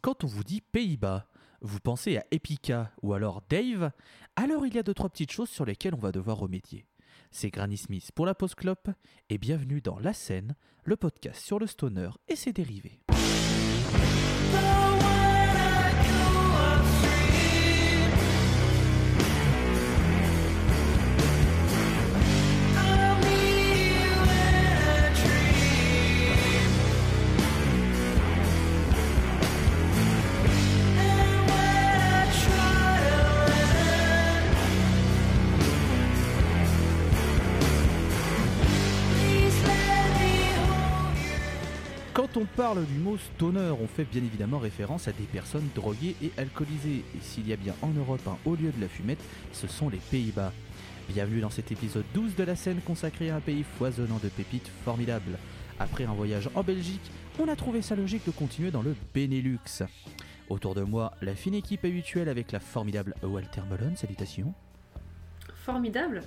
Quand on vous dit Pays-Bas, vous pensez à Epica ou alors Dave, alors il y a deux trois petites choses sur lesquelles on va devoir remédier. C'est Granny Smith pour la pause clope et bienvenue dans La Scène, le podcast sur le stoner et ses dérivés. On parle du mot stoner, on fait bien évidemment référence à des personnes droguées et alcoolisées. Et s'il y a bien en Europe un haut lieu de la fumette, ce sont les Pays-Bas. Bienvenue dans cet épisode 12 de la scène consacré à un pays foisonnant de pépites formidables. Après un voyage en Belgique, on a trouvé ça logique de continuer dans le Benelux. Autour de moi, la fine équipe habituelle avec la formidable Walter Mullen, salutations. Formidable.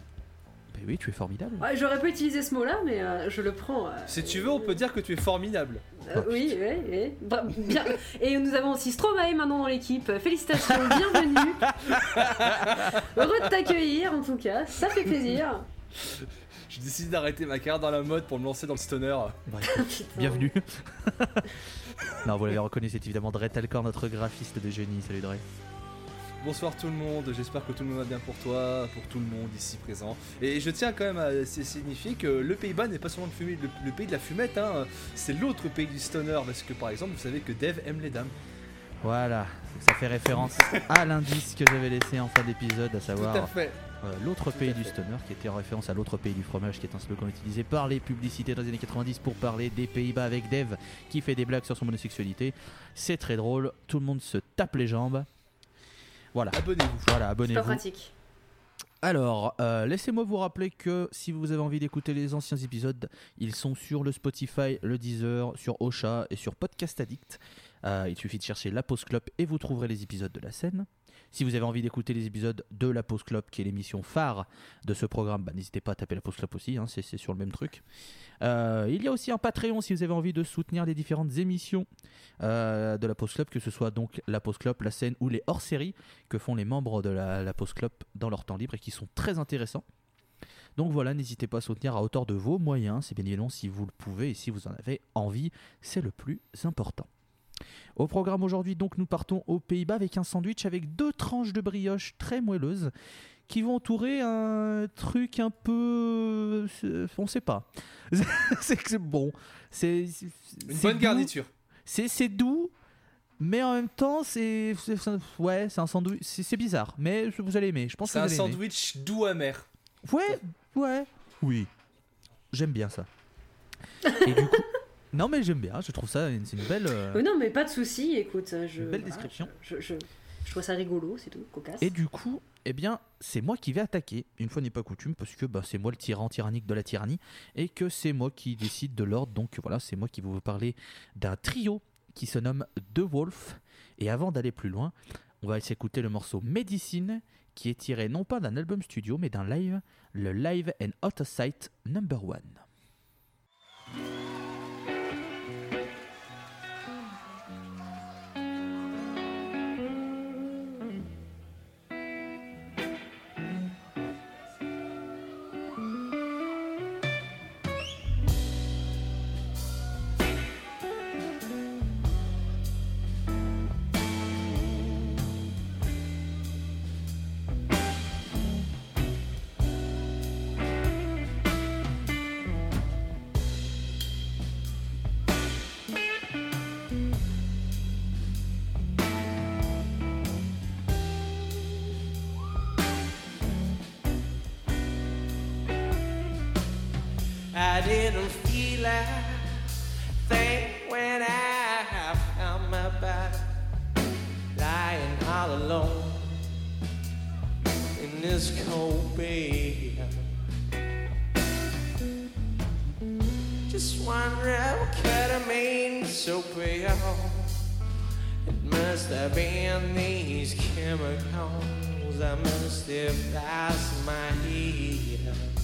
Ben oui, tu es formidable. Ouais, J'aurais pas utilisé ce mot-là, mais euh, je le prends. euh, Si tu veux, on peut dire que tu es formidable. euh, oui, oui, oui. Bah, bien. Et nous avons aussi Stromae maintenant dans l'équipe. Félicitations, bienvenue. Heureux de t'accueillir en tout cas, ça fait plaisir. Je décide d'arrêter ma carrière dans la mode pour me lancer dans le stoner. Bah, écoute, Bienvenue. non, vous l'avez reconnu, c'est évidemment Dre Talcor, notre graphiste de génie. Salut Dre. Bonsoir tout le monde, j'espère que tout le monde va bien pour toi, pour tout le monde ici présent. Et je tiens quand même à signifier que le Pays-Bas n'est pas seulement le, fumé- le- le pays de la fumette, hein, c'est l'autre pays du stoner, parce que par exemple, vous savez que Dave aime les dames. Voilà, ça fait référence à l'indice que j'avais laissé en fin d'épisode, à Tout savoir à fait. euh, l'autre pays du stoner, qui était en référence à l'autre pays du fromage, qui est un slogan utilisé par les publicités dans les années 90 pour parler des Pays-Bas avec Dev, qui fait des blagues sur son homosexualité. C'est très drôle, tout le monde se tape les jambes. Voilà, Abonnez-vous. voilà, abonnez-vous. pratique. Alors, euh, laissez-moi vous rappeler que si vous avez envie d'écouter les anciens épisodes, ils sont sur le Spotify, le Deezer, sur Ocha et sur Podcast Addict. Euh, il suffit de chercher La Pause Club et vous trouverez les épisodes de la scène. Si vous avez envie d'écouter les épisodes de La Pause Club, qui est l'émission phare de ce programme, bah, n'hésitez pas à taper La Pause Club aussi, hein, c'est sur le même truc. Euh, il y a aussi un Patreon si vous avez envie de soutenir les différentes émissions euh, de La Pause Club, que ce soit donc La Pause Club, la scène ou les hors-séries que font les membres de la, la Club dans leur temps libre et qui sont très intéressants. Donc voilà, n'hésitez pas à soutenir à hauteur de vos moyens, c'est bien évidemment si vous le pouvez et si vous en avez envie, c'est le plus important. Au programme aujourd'hui, donc, nous partons aux Pays-Bas avec un sandwich avec deux tranches de brioche très moelleuses qui vont entourer un truc un peu. c'est- On sait pas. c'est que c'est bon. C'est Une bonne doux. garniture. C'est c'est doux, mais en même temps, c'est. c'est- c'est- Ouais, c'est un sandwich. C'est c'est bizarre, mais vous allez aimer. Je pense C'est que un vous allez aimer. sandwich doux amer. Ouais, ouais. Oui. J'aime bien ça. Et du coup. Non, mais j'aime bien. Je trouve ça. une- C'est une belle. euh, Euh, non, mais pas de soucis, écoute. Je, Une belle description. Je, je, je trouve ça rigolo, c'est tout, cocasse. Et du coup, eh bien, c'est moi qui vais attaquer. Une fois n'est pas coutume, parce que bah, c'est moi le tyran tyrannique de la tyrannie, et que c'est moi qui décide de l'ordre. Donc voilà, c'est moi qui vais vous parler d'un trio qui se nomme The Wolf. Et avant d'aller plus loin, on va s'écouter le morceau Medicine, qui est tiré non pas d'un album studio, mais d'un live, le Live and Out of Sight Number One. around ketamine. It must have been these chemicals I must have passed my head.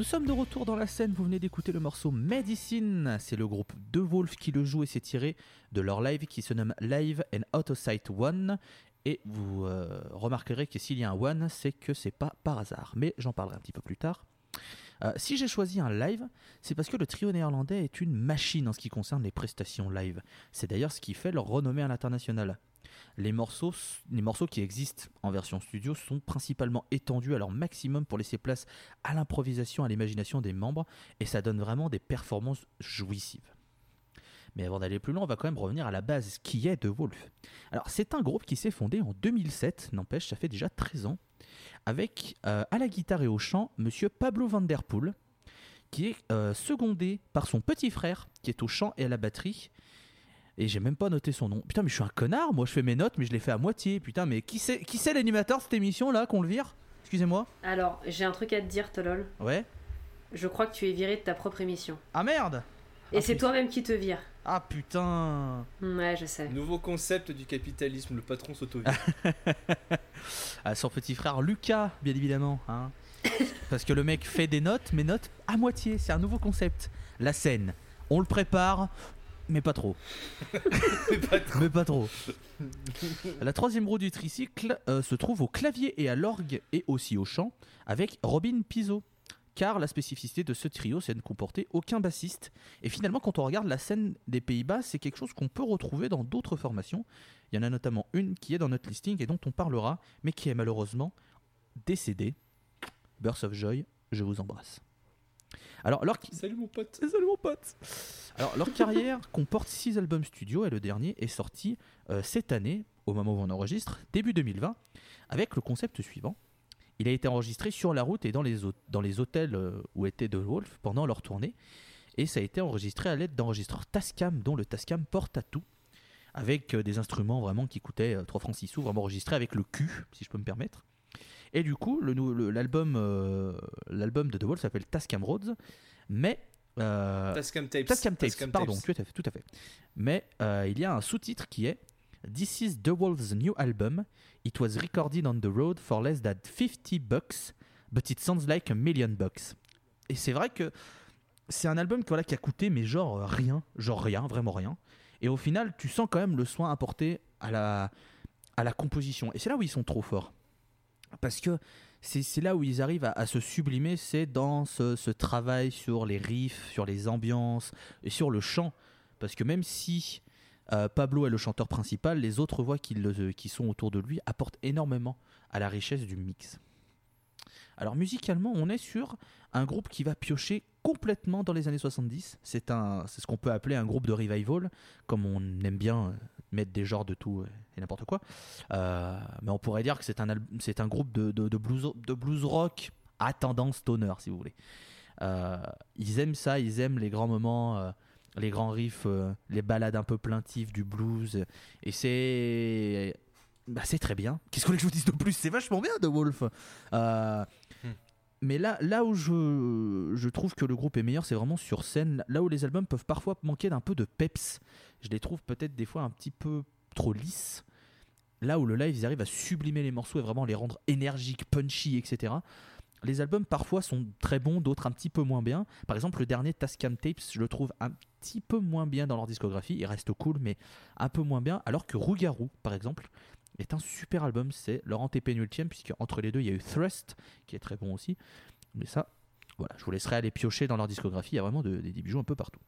Nous sommes de retour dans la scène, vous venez d'écouter le morceau Medicine, c'est le groupe De Wolf qui le joue et c'est tiré de leur live qui se nomme Live and Out of Sight One. Et vous euh, remarquerez que s'il y a un one, c'est que c'est pas par hasard, mais j'en parlerai un petit peu plus tard. Euh, si j'ai choisi un live, c'est parce que le trio néerlandais est une machine en ce qui concerne les prestations live. C'est d'ailleurs ce qui fait leur renommée à l'international. Les morceaux, qui existent en version studio sont principalement étendus à leur maximum pour laisser place à l'improvisation, à l'imagination des membres, et ça donne vraiment des performances jouissives. Mais avant d'aller plus loin, on va quand même revenir à la base, qui est The Wolf. Alors, c'est un groupe qui s'est fondé en 2007, n'empêche, ça fait déjà 13 ans, avec euh, à la guitare et au chant Monsieur Pablo Van Der Poel, qui est euh, secondé par son petit frère, qui est au chant et à la batterie. Et j'ai même pas noté son nom. Putain, mais je suis un connard, moi je fais mes notes, mais je les fais à moitié. Putain, mais qui c'est, qui c'est l'animateur de cette émission là qu'on le vire? Excusez-moi. Alors, j'ai un truc à te dire, Tolol. Ouais. Je crois que tu es viré de ta propre émission. Ah merde Et Ah, c'est toi-même qui te vire. Ah putain Ouais, je sais. Nouveau concept du capitalisme, le patron s'auto-vire. Ah, son petit frère Lucas, bien évidemment. hein. Parce que le mec fait des notes, mais notes à moitié. C'est un nouveau concept. La scène, on le prépare, mais pas trop. mais pas trop. La troisième roue du tricycle euh, se trouve au clavier et à l'orgue et aussi au chant avec Robin Piso. Car la spécificité de ce trio, c'est de ne comporter aucun bassiste. Et finalement, quand on regarde la scène des Pays-Bas, c'est quelque chose qu'on peut retrouver dans d'autres formations. Il y en a notamment une qui est dans notre listing et dont on parlera, mais qui est malheureusement décédée. Burst of Joy, je vous embrasse. Alors, leur, Salut mon pote. Salut mon pote. Alors leur carrière comporte 6 albums studio et le dernier est sorti euh, cette année, au moment où on enregistre, début 2020, avec le concept suivant. Il a été enregistré sur la route et dans les, dans les hôtels euh, où était The Wolf pendant leur tournée. Et ça a été enregistré à l'aide d'enregistreurs Tascam, dont le Tascam Portatou, avec euh, des instruments vraiment qui coûtaient euh, 3 francs 6 sous, vraiment enregistrés avec le cul, si je peux me permettre. Et du coup, le- l'album euh, l'album de The Wolf s'appelle Tascam Roads, mais... euh, Tascam Tapes. Tascam Tapes, Tascam pardon, Tapes. tout à fait. Tout à fait. Mais euh, il y a un sous-titre qui est This is The Wolf's new album. It was recorded on the road for less than 50 bucks, but it sounds like a million bucks. Et c'est vrai que c'est un album voilà, qui a coûté, mais genre euh, rien, genre rien, vraiment rien. Et au final, tu sens quand même le soin apporté à la, à la composition. Et c'est là où ils sont trop forts. Parce que c'est là où ils arrivent à, se sublimer, c'est dans ce, travail sur les riffs, sur les ambiances et sur le chant. Parce que même si euh, Pablo est le chanteur principal, les autres voix qui, sont autour de lui apportent énormément à la richesse du mix. Alors musicalement, on est sur un groupe qui va piocher complètement dans les années 70. C'est un, c'est ce qu'on peut appeler un groupe de revival, comme on aime bien euh, mettre des genres de tout et n'importe quoi. Euh, mais on pourrait dire que c'est un, c'est un groupe de, de- blues, de blues rock à tendance stoner, si vous voulez. Euh, ils aiment ça, ils aiment les grands moments, euh, les grands riffs, les balades un peu plaintives du blues. Et c'est. Bah, c'est très bien. Qu'est-ce que je vous dise de plus? C'est vachement bien, The Wolf. Mais là, là où je, je trouve que le groupe est meilleur, c'est vraiment sur scène. Là où les albums peuvent parfois manquer d'un peu de peps. Je les trouve peut-être des fois un petit peu trop lisses. Là où le live, ils arrivent à sublimer les morceaux et vraiment les rendre énergiques, punchy, etc. Les albums parfois sont très bons, d'autres un petit peu moins bien. Par exemple, le dernier Tascam Tapes, je le trouve un petit peu moins bien dans leur discographie. Il reste cool, mais un peu moins bien. Alors que Rougarou, par exemple, est un super album. C'est leur antépénultième, puisque entre les deux, il y a eu Thrust, qui est très bon aussi. Mais ça, voilà, je vous laisserai aller piocher dans leur discographie. Il y a vraiment de- des, des bijoux un peu partout.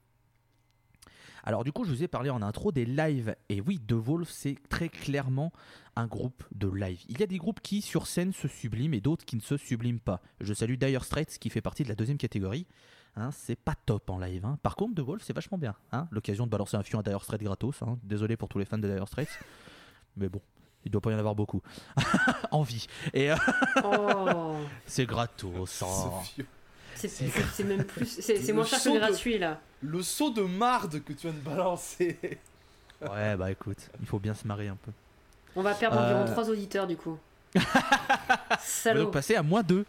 Alors du coup, je vous ai parlé en intro des lives. Et oui, The Wolf, c'est très clairement un groupe de live. Il y a des groupes qui, sur scène, se subliment et d'autres qui ne se subliment pas. Je salue Dire Straits, qui fait partie de la deuxième catégorie. Hein, c'est pas top en live. hein. Par contre, The Wolf, c'est vachement bien. hein. L'occasion de balancer un fion à Dire Straits gratos. hein. Désolé pour tous les fans de Dire Straits. Mais bon, il doit pas y en avoir beaucoup. en vie. Et euh, Oh, c'est gratos. fiu- c'est même plus. C'est moins cher que de- gratuit là. Le saut de marde que tu viens de balancer. Ouais, bah écoute, il faut bien se marrer un peu. On va perdre environ Euh. 3 auditeurs du coup. On va donc passer à moins 2.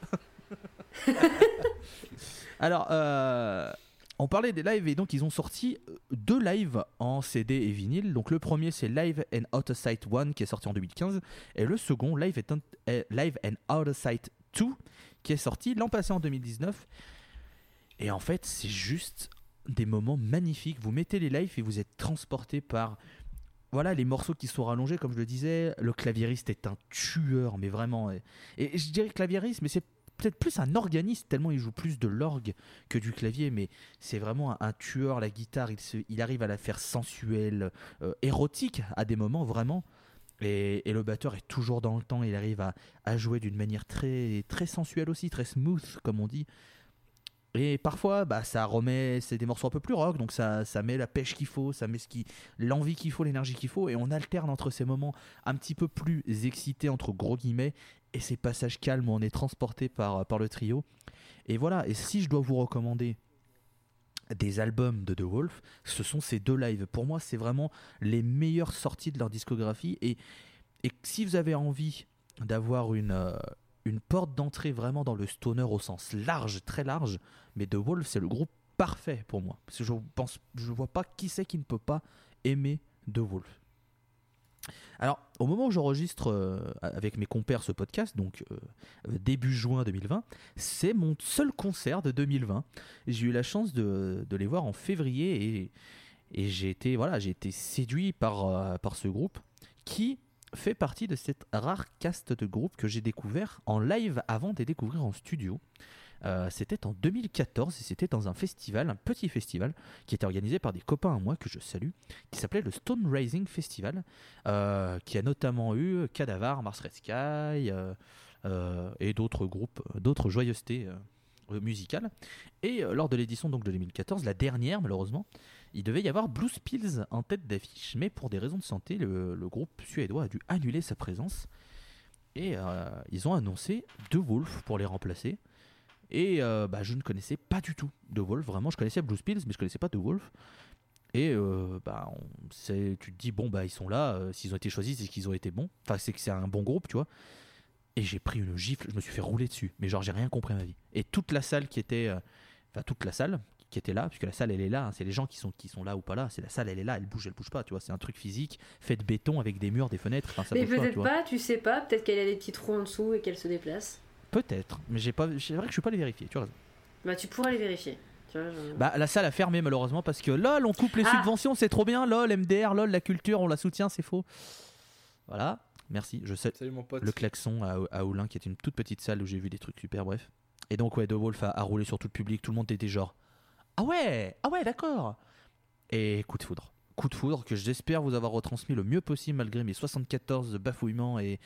Alors, euh, on parlait des lives et donc ils ont sorti euh, deux lives en CD et vinyle. Donc le premier c'est Live and Out of Sight 1 qui est sorti en 2015 et le second Live and, euh, Live and Out of Sight 2 qui est sorti l'an passé en 2019. Et en fait c'est juste des moments magnifiques. Vous mettez les lives et vous êtes transporté par voilà les morceaux qui sont rallongés comme je le disais. Le claviériste est un tueur mais vraiment. Et, et je dirais claviériste mais c'est peut-être plus un organiste tellement il joue plus de l'orgue que du clavier, mais c'est vraiment un, tueur. La guitare, il, se- il arrive à la faire sensuelle, euh, érotique à des moments vraiment. Et, le batteur est toujours dans le temps. Il arrive à, à jouer d'une manière très très sensuelle aussi, très smooth comme on dit. Et parfois, bah, ça remet, c'est des morceaux un peu plus rock, donc ça, ça met la pêche qu'il faut, ça met ce qui, l'envie qu'il faut, l'énergie qu'il faut, et on alterne entre ces moments un petit peu plus excités entre gros guillemets et ces passages calmes où on est transporté par, par le trio. Et voilà, et si je dois vous recommander des albums de The Wolf, ce sont ces deux lives. Pour moi, c'est vraiment les meilleures sorties de leur discographie. Et, et si vous avez envie d'avoir une, euh, une porte d'entrée vraiment dans le stoner au sens large, très large, mais The Wolf, c'est le groupe parfait pour moi. Parce que je pense, je vois pas qui c'est qui ne peut pas aimer The Wolf. Alors, au moment où j'enregistre euh, avec mes compères ce podcast, donc euh, début juin 2020, c'est mon seul concert de 2020. J'ai eu la chance de, les voir en février et, j'ai été, voilà, j'ai été séduit par, euh, par ce groupe qui fait partie de cette rare caste de groupes que j'ai découvert en live avant de les découvrir en studio. Euh, c'était en 2014 et c'était dans un festival, un petit festival, qui était organisé par des copains à moi que je salue, qui s'appelait le Stone Rising Festival, euh, qui a notamment eu Cadavar, Mars Red Sky euh, et d'autres groupes, d'autres joyeusetés musicales. Et lors de l'édition donc de 2014, la dernière malheureusement, il devait y avoir Blues Pills en tête d'affiche, mais pour des raisons de santé, le, groupe suédois a dû annuler sa présence. Et ils ont annoncé The Wolf pour les remplacer. Et euh, bah, je ne connaissais pas du tout The Wolf, vraiment. Je connaissais Blues Pills, mais je connaissais pas The Wolf. Et euh, bah, on- tu te dis, bon, bah, ils sont là, euh, s'ils ont été choisis, c'est qu'ils ont été bons. Enfin, c'est que c'est un bon groupe, tu vois. Et j'ai pris une gifle, je me suis fait rouler dessus. Mais genre, j'ai rien compris à ma vie. Et toute la salle qui était. Enfin, toute la salle qui était là, puisque la salle, elle est là. hein, c'est les gens qui sont, qui sont là ou pas là. C'est la salle, elle est là, elle bouge, elle bouge pas, tu vois. C'est un truc physique, fait de béton avec des murs, des fenêtres. Ça Mais bouge pas, tu peut-être pas, tu sais pas, peut-être qu'elle a des petits trous en dessous et qu'elle se déplace. Peut-être. Mais j'ai pas. C'est vrai que je suis pas allé vérifier, tu vois. raison. Bah tu pourras les vérifier. Tu vois, genre- Bah, la salle a fermé malheureusement parce que lol, on coupe les Ah. subventions, c'est trop bien. Lol, MDR, lol, la culture, on la soutient, c'est faux. Voilà, merci. Je sais Salut mon pote. le klaxon à, à Oulin qui est une toute petite salle où j'ai vu des trucs super, bref. Et donc, ouais, The Wolf a, a roulé sur tout le public, tout le monde était genre Ah ouais, ah ouais, d'accord. Et coup de foudre. Coup de foudre que j'espère vous avoir retransmis le mieux possible malgré mes 74 bafouillements et,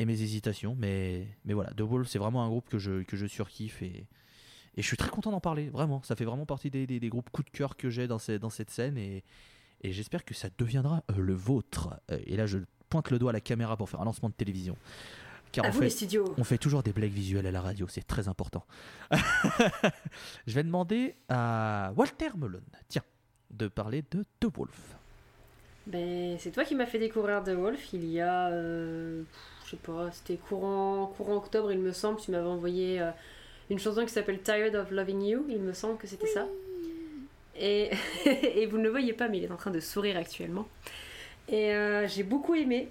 et mes hésitations. Mais, mais voilà, The Wolf, c'est vraiment un groupe que je, que je surkiffe et, et je suis très content d'en parler, vraiment. Ça fait vraiment partie des, des- des groupes coup de cœur que j'ai dans, ces- dans cette scène et, et j'espère que ça deviendra euh, le vôtre. Euh, et là, je pointe le doigt à la caméra pour faire un lancement de télévision. Car à on vous les fait, studios. on fait toujours des blagues visuelles à la radio, c'est très important. je vais demander à Walter Melon, tiens, de parler de The Wolf. Ben, c'est toi qui m'as fait découvrir The Wolf il y a, euh, je sais pas, c'était courant, courant octobre, il me semble. Tu m'avais envoyé euh, une chanson qui s'appelle Tired of Loving You, il me semble que c'était ça. Et, et vous ne le voyez pas, mais il est en train de sourire actuellement. Et euh, j'ai beaucoup aimé.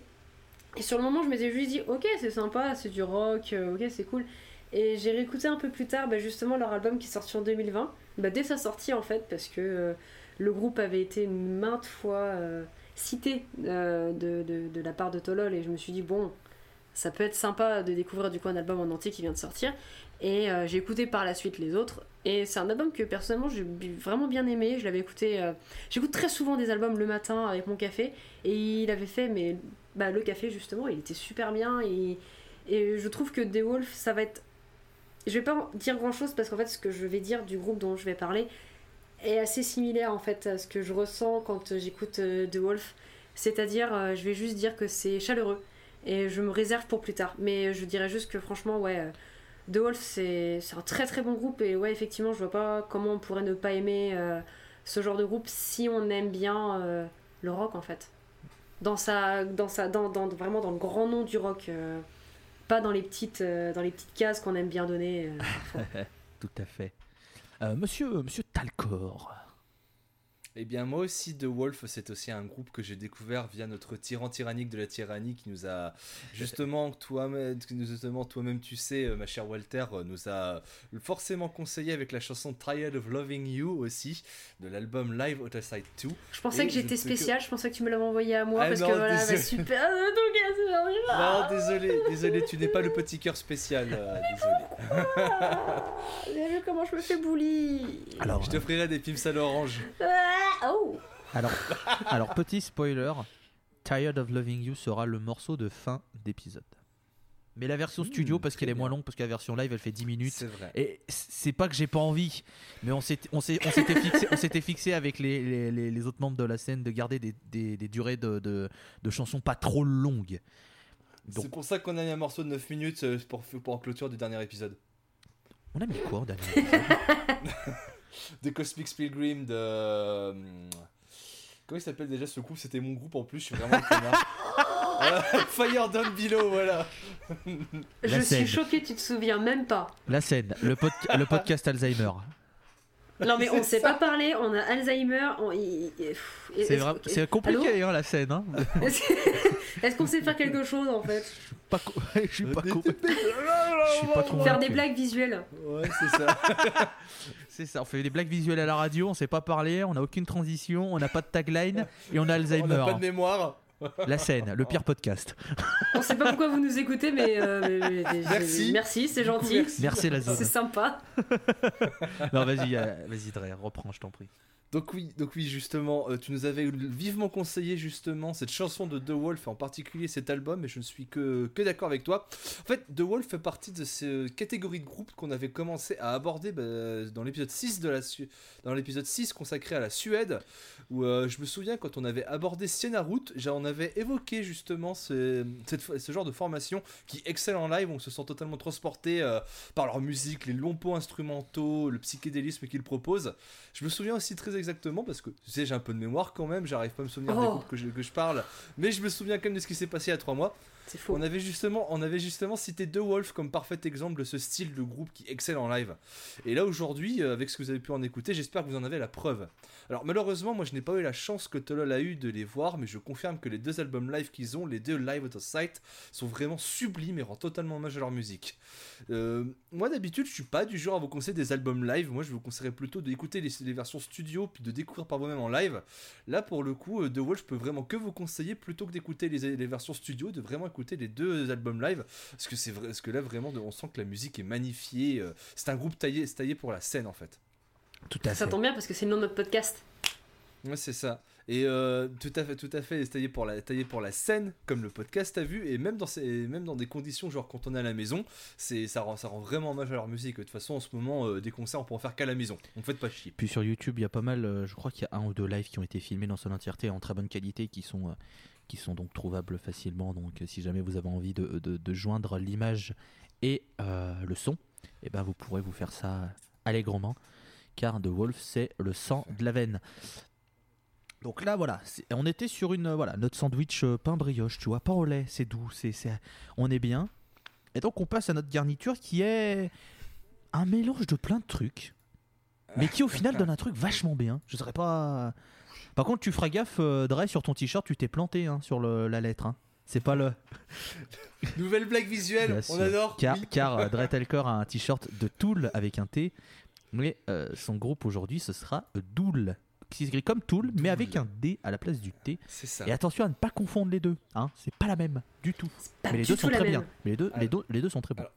Et sur le moment, je m'étais juste dit, ok, c'est sympa, c'est du rock, euh, ok, c'est cool. Et j'ai réécouté un peu plus tard, bah, justement, leur album qui est sorti en 2020, bah, dès sa sortie en fait, parce que euh, le groupe avait été maintes fois euh, cité euh, de, de- de la part de Tolol, et je me suis dit, bon, ça peut être sympa de découvrir du coup un album en entier qui vient de sortir. Et euh, j'ai écouté par la suite les autres, et c'est un album que personnellement j'ai vraiment bien aimé. Je l'avais écouté, euh, j'écoute très souvent des albums le matin avec mon café, et il avait fait, mais bah, le café justement, il était super bien, et, et je trouve que The Wolf, ça va être je vais pas dire grand chose parce qu'en fait, ce que je vais dire du groupe dont je vais parler est assez similaire en fait à ce que je ressens quand euh, j'écoute The Wolf. C'est-à-dire, je vais juste dire que c'est chaleureux et je me réserve pour plus tard. Mais je dirais juste que franchement, ouais, euh, The Wolf c'est un très très bon groupe et ouais, effectivement, je vois pas comment on pourrait ne pas aimer euh, ce genre de groupe si on aime bien euh, le rock en fait. Dans sa, dans sa, dans, dans- vraiment dans le grand nom du rock. pas dans les petites, dans les petites cases qu'on aime bien donner. Tout à fait. Monsieur, monsieur Talcor. Eh bien, moi aussi, The Wolf, c'est aussi un groupe que j'ai découvert via notre tyran tyrannique de la tyrannie qui nous a justement, toi-même, justement, toi-même, tu sais, euh, ma chère Walter, euh, nous a forcément conseillé avec la chanson Tired of Loving You aussi, de l'album Live Outside 2. Je pensais Et que j'étais spéciale, je pensais que tu me l'avais envoyé à moi Ah parce non, que voilà, bah, super. Ah, ah, Non, désolé, désolé, tu n'es pas le petit cœur spécial, euh, désolé. Ah, Vous avez vu comment je me fais bully Alors, Je t'offrirai des pims à l'orange. Oh alors, alors, petit spoiler Tired of Loving You sera le morceau de fin d'épisode. Mais la version Mmh, studio, parce qu'elle est moins longue, parce que la version live, elle fait 10 minutes. C'est vrai. Et c'est pas que j'ai pas envie, mais on s'était fixé, fixé avec les, les- les- les autres membres de la scène de garder des, des- des durées de, de- de chansons pas trop longues. C'est pour ça qu'on a mis un morceau de 9 minutes euh, pour, pour en clôture du dernier épisode. on a mis quoi au dernier épisode? de Cosmic Pilgrim, de. Comment il s'appelle déjà ce groupe? C'était mon groupe en plus, je suis vraiment. Voilà, Fire Down Below, voilà. Je suis scène. choquée, tu te souviens même pas. La scène, le podcast Alzheimer. Non mais on ça. pas parlé, on a Alzheimer, on... C'est est-ce- vrai- c'est compliqué hein, la scène. Hein. Est-ce qu'on sait faire quelque chose en fait? Pas co- je suis pas con- Je suis pas. Faire des blagues visuelles. Ouais, c'est ça. C'est ça, on fait des blagues visuelles à la radio, on sait pas parler, on a aucune transition, on n'a pas de tagline et on a On Alzheimer. n'a pas de mémoire. La scène, le pire podcast. On sait pas pourquoi vous nous écoutez mais, euh, mais- mais- mais- Merci. merci, c'est gentil. merci. Merci la C'est sympa. Non, vas-y, euh, vas-y Dre, reprends, je t'en prie. Donc oui, donc oui, justement, euh, tu nous avais vivement conseillé justement cette chanson de The Wolf, en particulier cet album, et je ne suis que, que d'accord avec toi. En fait, The Wolf fait partie de ces catégories de groupes qu'on avait commencé à aborder bah, dans l'épisode 6 de la dans l'épisode 6 consacré à la Suède, où euh, je me souviens quand on avait abordé Siena Route, on avait évoqué justement ce, ce genre de formation qui excelle en live, on se sent totalement transporté euh, par leur musique, les longs pots instrumentaux, le psychédélisme qu'ils proposent. Je me souviens aussi très exactement parce que tu sais, j'ai un peu de mémoire quand même, j'arrive pas à me souvenir des Oh. groupes que je, que je parle, mais je me souviens quand même de ce qui s'est passé il y a trois mois. On avait justement, cité The Wolf comme parfait exemple de ce style de groupe qui excelle en live. Et là aujourd'hui, euh, avec ce que vous avez pu en écouter, j'espère que vous en avez la preuve. Alors malheureusement, moi je n'ai pas eu la chance que Tolol a eu de les voir, mais je confirme que les deux albums live qu'ils ont, les deux live out of sight, sont vraiment sublimes et rendent totalement hommage à leur musique. Euh, moi d'habitude, je suis pas du genre à vous conseiller des albums live. Moi, je vous conseillerais plutôt d'écouter les, les versions studio puis de découvrir par vous-même en live. Là, pour le coup, euh, The Wall, je peux vraiment que vous conseiller plutôt que d'écouter les versions studio, de vraiment écouter les deux albums live, parce que c'est vrai, parce que là vraiment, on sent que la musique est magnifiée. euh, c'est un groupe taillé, c'est taillé pour la scène en fait. Tout à Ça fait. tombe bien parce que c'est le nom de notre podcast. Ouais, c'est ça. Et euh, tout à fait, tout à fait, c'est taillé pour la, taillé pour la scène, comme le podcast a vu, et même dans ces, même dans des conditions genre quand on est à la maison, c'est, ça rend, ça rend vraiment hommage à leur musique. De toute façon, en ce moment, euh, des concerts, on peut en faire qu'à la maison. On fait pas chier. Puis sur YouTube, il y a pas mal, euh, je crois qu'il y a un ou deux lives qui ont été filmés dans son entièreté en très bonne qualité, qui sont, euh, qui sont donc trouvables facilement. Donc euh, si jamais vous avez envie de, joindre l'image et euh, le son, eh ben, vous pourrez vous faire ça allègrement, car The Wolf, c'est le sang de la veine. Donc là, voilà, on était sur une, voilà, notre sandwich euh, pain brioche, tu vois, pas au lait, c'est doux, c'est- on est bien. Et donc on passe à notre garniture qui est un mélange de plein de trucs, mais qui au final donne un truc vachement bien. Je serais pas. Par contre, tu feras gaffe, euh, Dre, sur ton t-shirt, tu t'es planté hein, sur le- la lettre. hein. C'est pas le. Nouvelle blague visuelle, Bien on sûr. adore. Car, oui. car euh, Dre a un t-shirt de Tool avec un T, mais euh, son groupe aujourd'hui ce sera euh, Dool, qui s'écrit comme Tool, mais avec un D à la place du T. C'est ça. Et attention à ne pas confondre les deux, hein, c'est pas la même du tout. Pas mais les du deux tout sont la très même. bien. Mais les deux, les, deux, les deux sont très bons. Alors,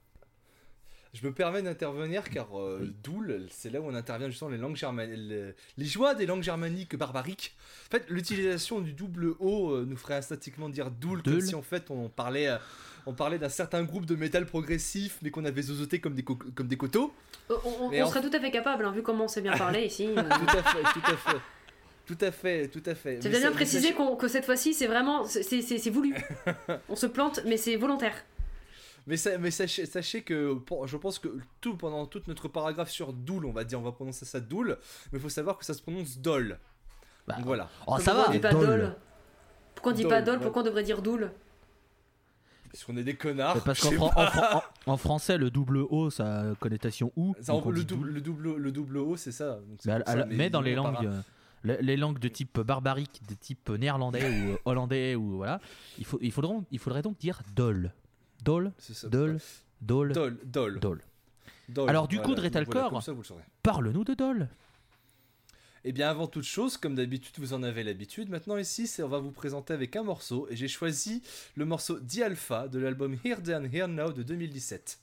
Je me permets d'intervenir car euh, Doul, c'est là où on intervient justement les langues germaniques, les, les joies des langues germaniques barbariques. En fait, l'utilisation du double O euh, nous ferait instatiquement dire Doul, comme si en fait on parlait, euh, on parlait d'un certain groupe de métal progressif, mais qu'on avait zozoté comme des, co- comme des coteaux. Euh, On, on- Mais on en- serait tout à fait capable, hein, vu comment on s'est bien parlé ici. euh. Tout à fait, tout à fait. Tout à fait, tout à fait. C'est bien préciser qu'on- que cette fois-ci, c'est vraiment. c'est voulu. on se plante, mais c'est volontaire. Mais, ça- mais sachez, sachez que pour- je pense que tout pendant tout notre paragraphe sur Doul, on va dire, on va prononcer ça Doul, mais il faut savoir que ça se prononce Dol. Bah, Donc voilà. Oh, ça Pourquoi va, on dit pas Dol. Pourquoi on dit Dol, pas Dol ouais. Pourquoi on devrait dire Doul Parce qu'on est des connards. Parce qu'en sais fran- pas. en, fran- en- en français, le double O, ça a connotation ou. Ça, donc on le, double, Dool. le, double, le double O, c'est ça. Mais, à- ça, dans les langues, euh, le- les langues de type barbarique, de type néerlandais ou euh, hollandais ou voilà, il, faut, il, faudrait, il faudrait donc dire dol. Dol, C'est ça. dol, dol, Dol, dol. dol. Dol. Alors, du coup, Dretalcor-. Parle-nous de dol. Eh bien, avant toute chose, comme d'habitude, vous en avez l'habitude. Maintenant, ici, on va vous présenter avec un morceau. Et j'ai choisi le morceau The Alpha de l'album Here Then Here Now de 2017.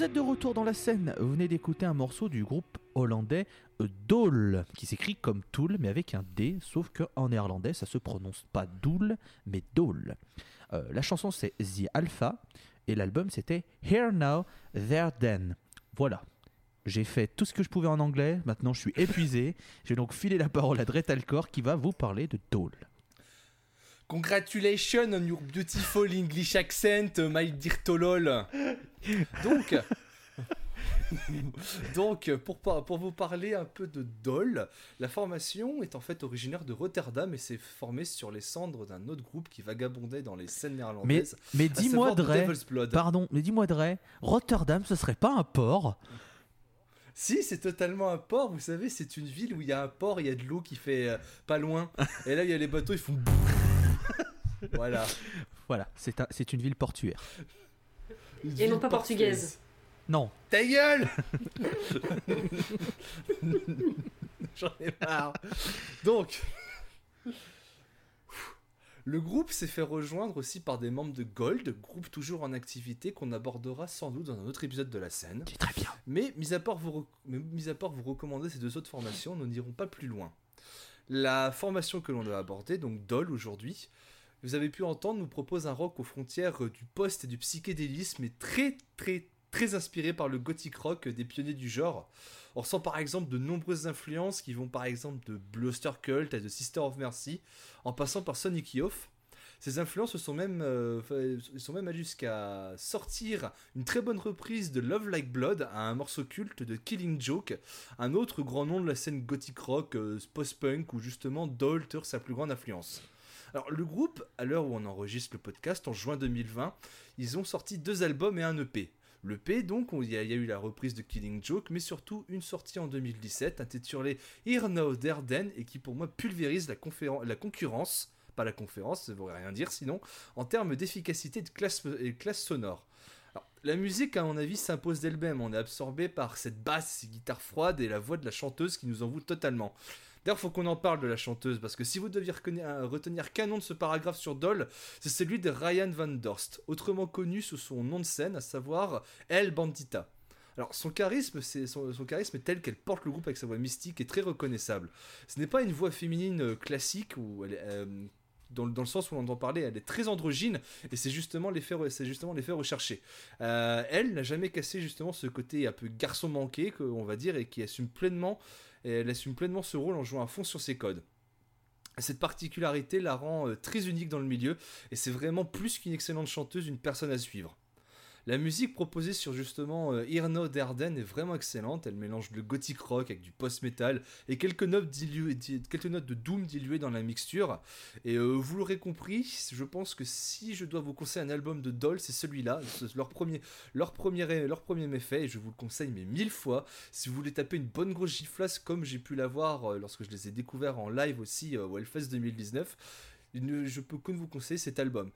Vous êtes de retour dans la scène. Vous venez d'écouter un morceau du groupe hollandais euh, Dole, qui s'écrit comme Tool, mais avec un D, sauf qu'en néerlandais, ça se prononce pas Dool, mais Dole. Euh, la chanson, c'est The Alpha, et l'album, c'était Here Now, There Then. Voilà. J'ai fait tout ce que je pouvais en anglais, maintenant je suis épuisé. J'ai donc filé la parole à Dretalcor qui va vous parler de Dole. Congratulations on your beautiful English accent, my dear Tolol. Donc, donc pour, par- pour vous parler un peu de Dol, la formation est en fait originaire de Rotterdam et s'est formée sur les cendres d'un autre groupe qui vagabondait dans les scènes Mais, néerlandaises. mais à dis-moi, Dre, pardon, mais dis-moi, Dre, Rotterdam, ce serait pas un port? Si, c'est totalement un port, vous savez, c'est une ville où il y a un port, il y a de l'eau qui fait euh, pas loin. Et là, il y a les bateaux, ils font. voilà. Voilà, c'est un- c'est une ville portuaire. Une Et ville non pas portugaise. Non, Ta gueule J'en ai marre. Donc, le groupe s'est fait rejoindre aussi par des membres de Gold, groupe toujours en activité qu'on abordera sans doute dans un autre épisode de la scène. très bien. Mais mis à part vous, mis à part vous recommander ces deux autres formations, nous n'irons pas plus loin. La formation que l'on doit aborder, donc Doll aujourd'hui, vous avez pu entendre, nous propose un rock aux frontières euh, du post et du psychédélisme, et très très très inspiré par le gothic rock des pionniers du genre. On ressent par exemple de nombreuses influences qui vont par exemple de Bluster Cult à de Sister of Mercy, en passant par Sonic Youth. Ces influences sont même, euh, sont même allés jusqu'à sortir une très bonne reprise de Love Like Blood à un morceau culte de Killing Joke, un autre grand nom de la scène gothic rock euh, post-punk où justement Doll tire sa plus grande influence. Alors le groupe, à l'heure où on enregistre le podcast, en juin 2020, ils ont sorti deux albums et un EP. Le P, donc, on- il y, a eu la reprise de Killing Joke, mais surtout une sortie en 2017 intitulée Here Now Then et qui pour moi pulvérise la concurrence, la conférence, ça ne voudrait rien dire sinon, en termes d'efficacité de classe, et de classe sonore. La musique, à mon avis, s'impose d'elle-même. On est absorbé par cette basse, ces guitares froides et la voix de la chanteuse qui nous envoûte totalement. D'ailleurs, faut qu'on en parle de la chanteuse parce que si vous deviez euh, retenir qu'un nom de ce paragraphe sur Doll, c'est celui de Ryan Van Dorst, autrement connu sous son nom de scène, à savoir El Bandita. Alors, son charisme, c'est son, charisme est tel qu'elle porte le groupe avec sa voix mystique et très reconnaissable. Ce n'est pas une voix féminine euh, classique où elle euh, dans, le- sens où on entend parler, elle est très androgyne et c'est justement l'effet, recherché. Euh, elle n'a jamais cassé justement ce côté un peu garçon manqué, on va dire, et qui assume pleinement, assume pleinement ce rôle en jouant à fond sur ses codes. Cette particularité la rend euh, très unique dans le milieu et c'est vraiment plus qu'une excellente chanteuse, une personne à suivre. La musique proposée sur justement euh, Irno Derden est vraiment excellente. Elle mélange le gothic rock avec du post-metal et quelques notes, de doom diluées dans la mixture. Et euh, vous l'aurez compris, je pense que si je dois vous conseiller un album de Doll, c'est celui-là. C'est leur premier, leur premier, leur méfait et je vous le conseille mais mille fois. Si vous voulez taper une bonne grosse giflasse comme j'ai pu l'avoir euh, lorsque je les ai découverts en live aussi euh, au Hellfest 2019, une- je peux que vous conseiller cet album.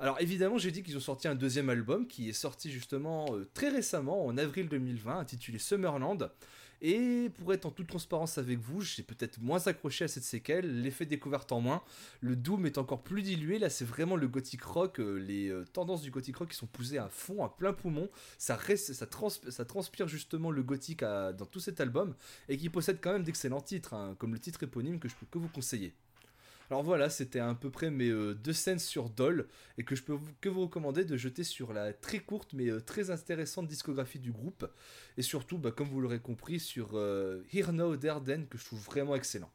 Alors évidemment, j'ai dit qu'ils ont sorti un deuxième album qui est sorti justement euh, très récemment, en avril 2020, intitulé Summerland. Et pour être en toute transparence avec vous, j'ai peut-être moins accroché à cette séquelle, l'effet découverte en moins. Le Doom est encore plus dilué, là c'est vraiment le gothic rock, euh, les euh, tendances du gothic rock qui sont poussées à fond, à plein poumon. Ça, reste, ça, trans- ça transpire justement le gothique à- dans tout cet album et qui possède quand même d'excellents titres, hein, comme le titre éponyme que je peux que vous conseiller. Alors voilà, c'était à peu près mes euh, deux scènes sur Doll et que je peux vous- que vous recommander de jeter sur la très courte mais euh, très intéressante discographie du groupe et surtout, bah, comme vous l'aurez compris, sur euh, Here Now Then que je trouve vraiment excellent.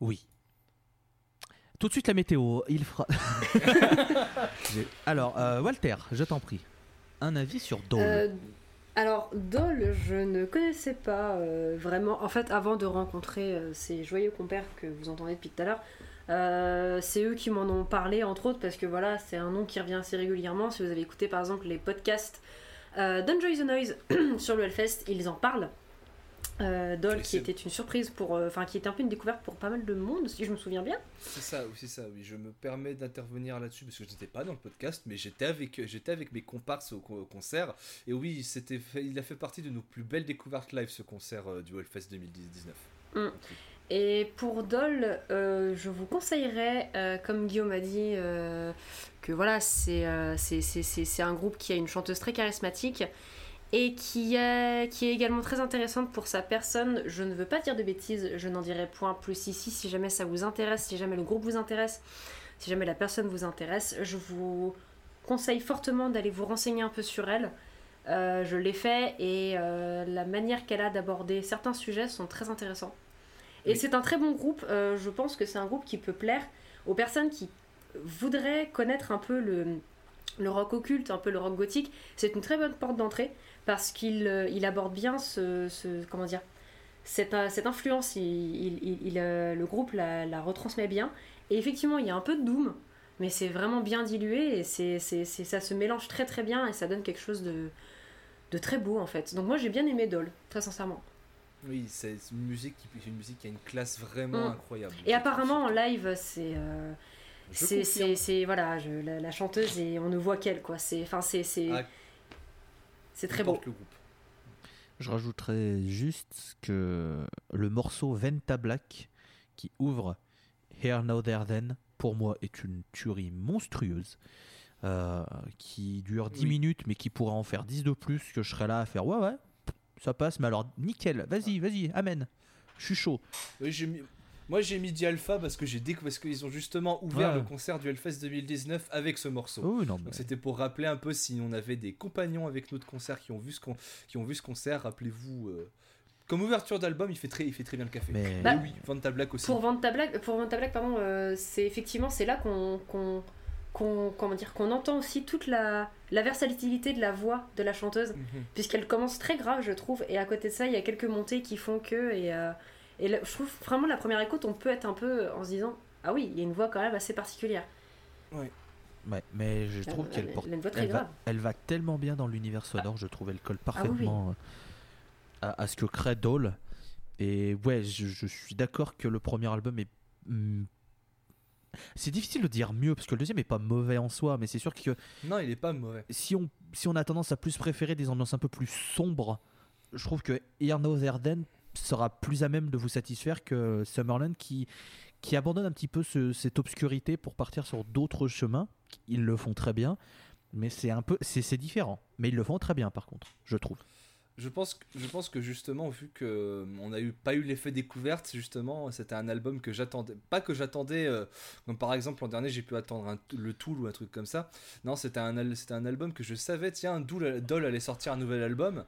Oui. Tout de suite la météo, il fera. Alors, euh, Walter, je t'en prie. Un avis sur Dole. Alors, Dole, je ne connaissais pas euh, vraiment. En fait, avant de rencontrer euh, ces joyeux compères que vous entendez depuis tout à l'heure, euh, c'est eux qui m'en ont parlé, entre autres, parce que voilà, c'est un nom qui revient assez régulièrement. Si vous avez écouté par exemple les podcasts d'Enjoy the Noise sur le Hellfest, ils en parlent. Euh, Dole, Oui, qui était une surprise pour. euh, Enfin, qui était un peu une découverte pour pas mal de monde, si je me souviens bien. C'est ça, oui, c'est ça, oui. Je me permets d'intervenir là-dessus parce que je n'étais pas dans le podcast, mais j'étais avec, j'étais avec mes comparses au, co- au concert. Et oui, c'était fait- il a fait partie de nos plus belles découvertes live, ce concert euh, du Hellfest 2019. Et pour Doll, euh, je vous conseillerais, euh, comme Guillaume a dit, que voilà, c'est c'est- c'est- c'est- c'est un groupe qui a une chanteuse très charismatique et qui, est- qui est également très intéressante pour sa personne. Je ne veux pas dire de bêtises, je n'en dirai point plus ici. Si jamais ça vous intéresse, si jamais le groupe vous intéresse, si jamais la personne vous intéresse, je vous conseille fortement d'aller vous renseigner un peu sur elle. Euh, je l'ai fait et euh, la manière qu'elle a d'aborder certains sujets sont très intéressants. Et Oui. c'est un très bon groupe. euh, je pense que c'est un groupe qui peut plaire aux personnes qui voudraient connaître un peu le, le rock occulte, un peu le rock gothique. C'est une très bonne porte d'entrée parce qu'il euh, il aborde bien ce, ce- comment dire cette, euh, cette influence. Il, il- il- il, euh, le groupe la, la retransmet bien. Et effectivement, il y a un peu de doom, mais c'est vraiment bien dilué et c'est, c'est- c'est- ça se mélange très très bien et ça donne quelque chose de, de très beau en fait. Donc moi j'ai bien aimé Doll, très sincèrement. Oui, c'est une musique qui, c'est une musique qui a une classe vraiment Mm. incroyable. Et apparemment en live c'est c'est c'est c'est- voilà je- la, la chanteuse et on ne voit qu'elle quoi. C'est enfin c'est c'est Ah, c'est très beau. N'importe le groupe. Je rajouterais juste que le morceau Venta Black qui ouvre Here Now There Then pour moi est une tuerie monstrueuse euh, qui dure 10 Oui. minutes mais qui pourrait en faire 10 de plus que je serais là à faire ouais ouais ça passe mais alors nickel vas-y vas-y amen je suis chaud Oui, j'ai mis- Moi j'ai mis Alpha parce que j'ai découvert parce qu'ils ont justement ouvert Ouais. le concert du Hellfest 2019 avec ce morceau. oh non mais Donc c'était pour rappeler un peu si on avait des compagnons avec notre concert qui ont vu ce, con- qui ont vu ce concert, rappelez-vous. euh, Comme ouverture d'album, il fait très, il fait très bien le café. mais Bah, oui, Vanta Black aussi. Pour Vanta Black, pour Vanta Black pardon, euh, c'est effectivement c'est là qu'on qu'on qu'on comment dire qu'on entend aussi toute la la versatilité de la voix de la chanteuse Mhm. puisqu'elle commence très grave je trouve et à côté de ça il y a quelques montées qui font que et euh, et là, je trouve vraiment la première écoute on peut être un peu en se disant ah oui il y a une voix quand même assez particulière ouais, mais je trouve Elle- qu'elle elle- porte elle a une voix très elle va, grave. elle va tellement bien dans l'univers sonore je trouve elle colle Ah oui, oui. parfaitement euh, à, à ce que crée Dole et ouais je, je suis d'accord que le premier album est hmm, c'est difficile de dire mieux parce que le deuxième est pas mauvais en soi mais c'est sûr que Non, il est pas mauvais. si on, si on a tendance à plus préférer des ambiances un peu plus sombres, je trouve que Here Now There Then sera plus à même de vous satisfaire que Summerland qui, qui abandonne un petit peu ce- cette obscurité pour partir sur d'autres chemins. Ils le font très bien, mais c'est un peu c'est différent. Mais ils le font très bien par contre, je trouve. Je pense, que- je pense que justement, vu que euh, n'a eu, pas eu l'effet découverte, justement, c'était un album que j'attendais. Pas que j'attendais, euh, comme par exemple l'an dernier, j'ai pu attendre le Tool ou un truc comme ça. Non, c'était un, un album que je savais, tiens, Dool, allait sortir un nouvel album.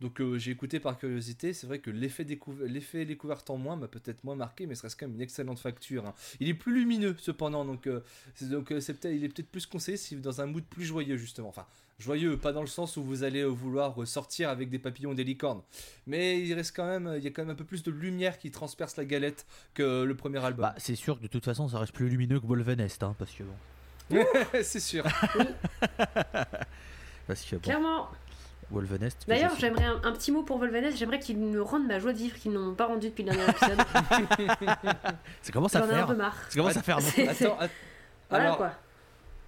Donc euh, j'ai écouté par curiosité. C'est vrai que l'effet, découv- l'effet découverte en moins m'a peut-être moins marqué, mais ce reste quand même une excellente facture. hein. Il est plus lumineux cependant, donc, euh, c'est, donc euh, c'est peut-être, il est peut-être plus conseillé si dans un mood plus joyeux justement. Enfin, joyeux, pas dans le sens où vous allez euh, vouloir sortir avec des papillons et des licornes. Mais il reste quand même, il y a quand même un peu plus de lumière qui transperce la galette que le premier album. Bah, c'est sûr que de toute façon ça reste plus lumineux que Wolvenest, hein, parce que bon, c'est sûr. parce que bon, clairement Wolvenest. d'ailleurs j'aimerais un, un petit mot pour Volvanès j'aimerais qu'ils me rendent ma joie de vivre qu'ils n'ont pas rendu depuis le dernier épisode ça commence à j'en ai un faire. peu marre Ça commence à faire. Attends, att- voilà alors, quoi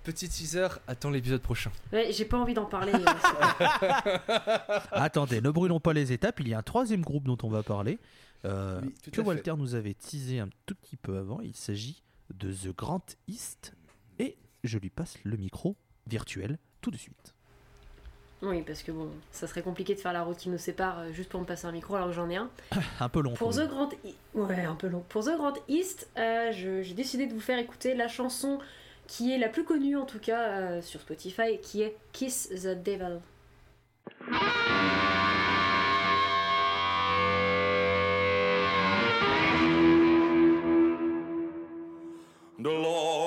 petit teaser, attends l'épisode prochain. Ouais, j'ai pas envie d'en parler Attendez, ne brûlons pas les étapes. Il y a un troisième groupe dont on va parler, euh, Oui, que fait. Walter nous avait teasé un tout petit peu avant. Il s'agit de The Grand East. Et je lui passe le micro virtuel tout de suite. Oui parce que bon ça serait compliqué de faire la route qui nous sépare euh, juste pour me passer un micro alors que j'en ai un Un peu long. Pour The. Grand East, ouais, un peu long. Pour The Grand East, euh, j'ai décidé de vous faire écouter la chanson qui est la plus connue en tout cas euh, sur Spotify, qui est Kiss the Devil. The Lord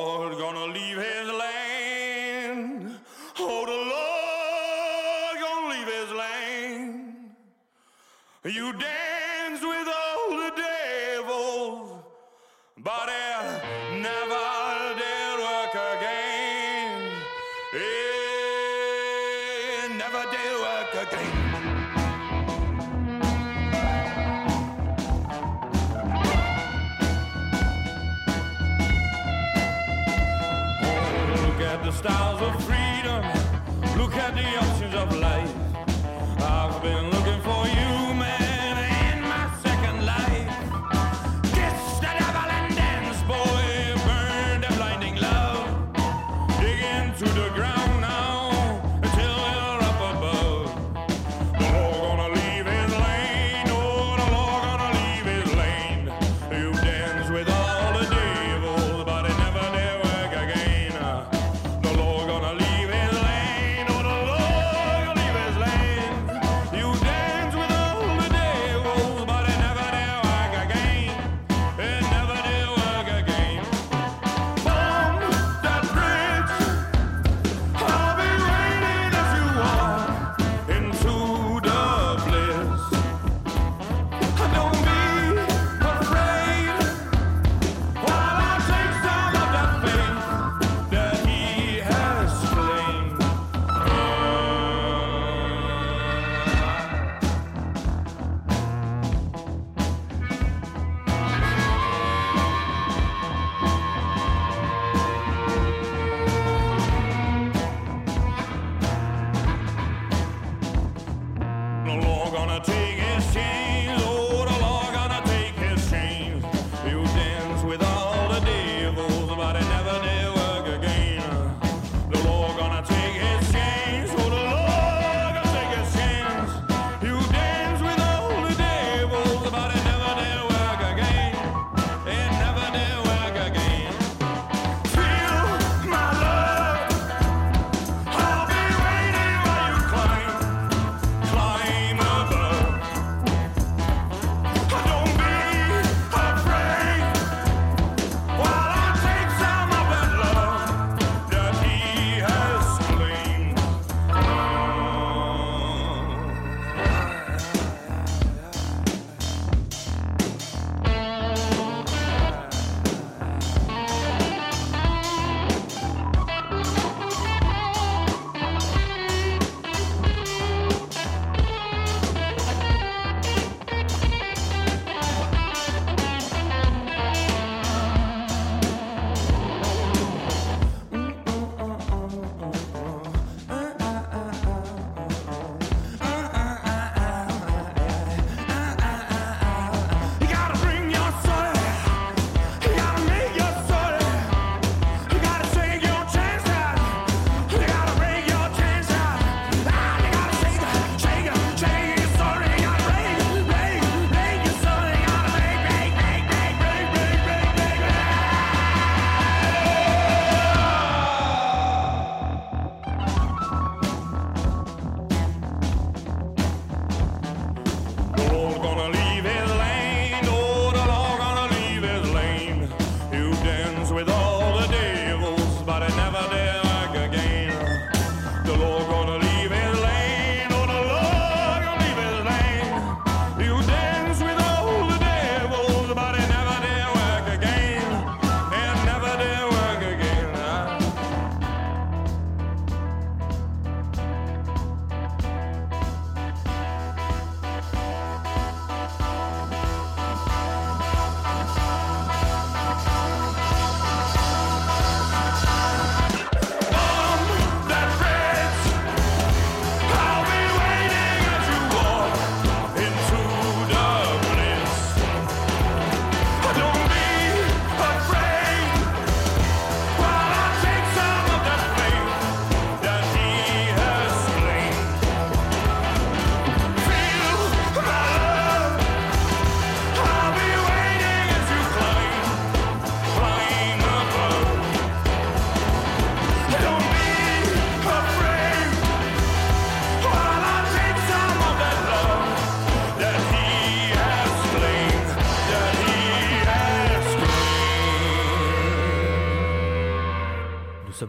of life.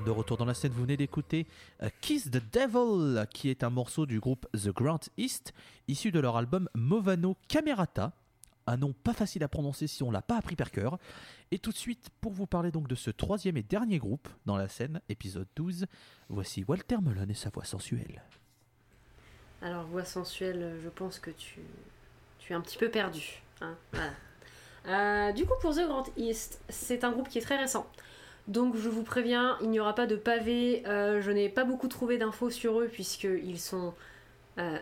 De retour dans la scène. Vous venez d'écouter euh, Kiss the Devil, qui est un morceau du groupe The Grand East, issu de leur album Movano Camerata. Un nom pas facile à prononcer si on l'a pas appris par cœur. Et tout de suite, pour vous parler donc de ce troisième et dernier groupe dans la scène, épisode 12, voici Walter Melon et sa voix sensuelle. Alors, voix sensuelle, euh, je pense que tu, es un petit peu perdu. hein. Euh, du coup, pour The Grand East, c'est un groupe qui est très récent. Donc, je vous préviens, il n'y aura pas de pavé. euh, je n'ai pas beaucoup trouvé d'infos sur eux, puisqu'ils sont euh,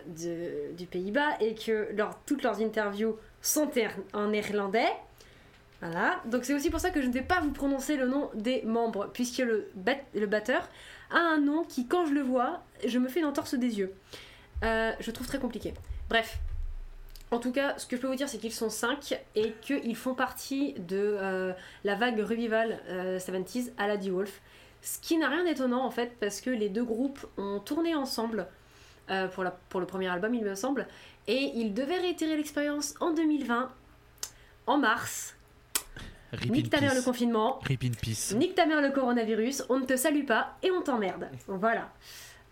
du Pays-Bas et que toutes leurs interviews sont en néerlandais. Voilà. Donc, c'est aussi pour ça que je ne vais pas vous prononcer le nom des membres, puisque le batteur a un nom qui, quand je le vois, je me fais une entorse des yeux. Euh, je trouve très compliqué. Bref. En tout cas, ce que je peux vous dire, c'est qu'ils sont 5 et qu'ils font partie de euh, la vague revival euh, 70s à la D-Wolf. Ce qui n'a rien d'étonnant en fait, parce que les deux groupes ont tourné ensemble euh, pour, la, pour le premier album, il me semble, et ils devaient réitérer l'expérience en 2020, en mars. Rip Nique ta mère le confinement, Rip in peace. Nique ta mère le coronavirus, on ne te salue pas et on t'emmerde. Voilà.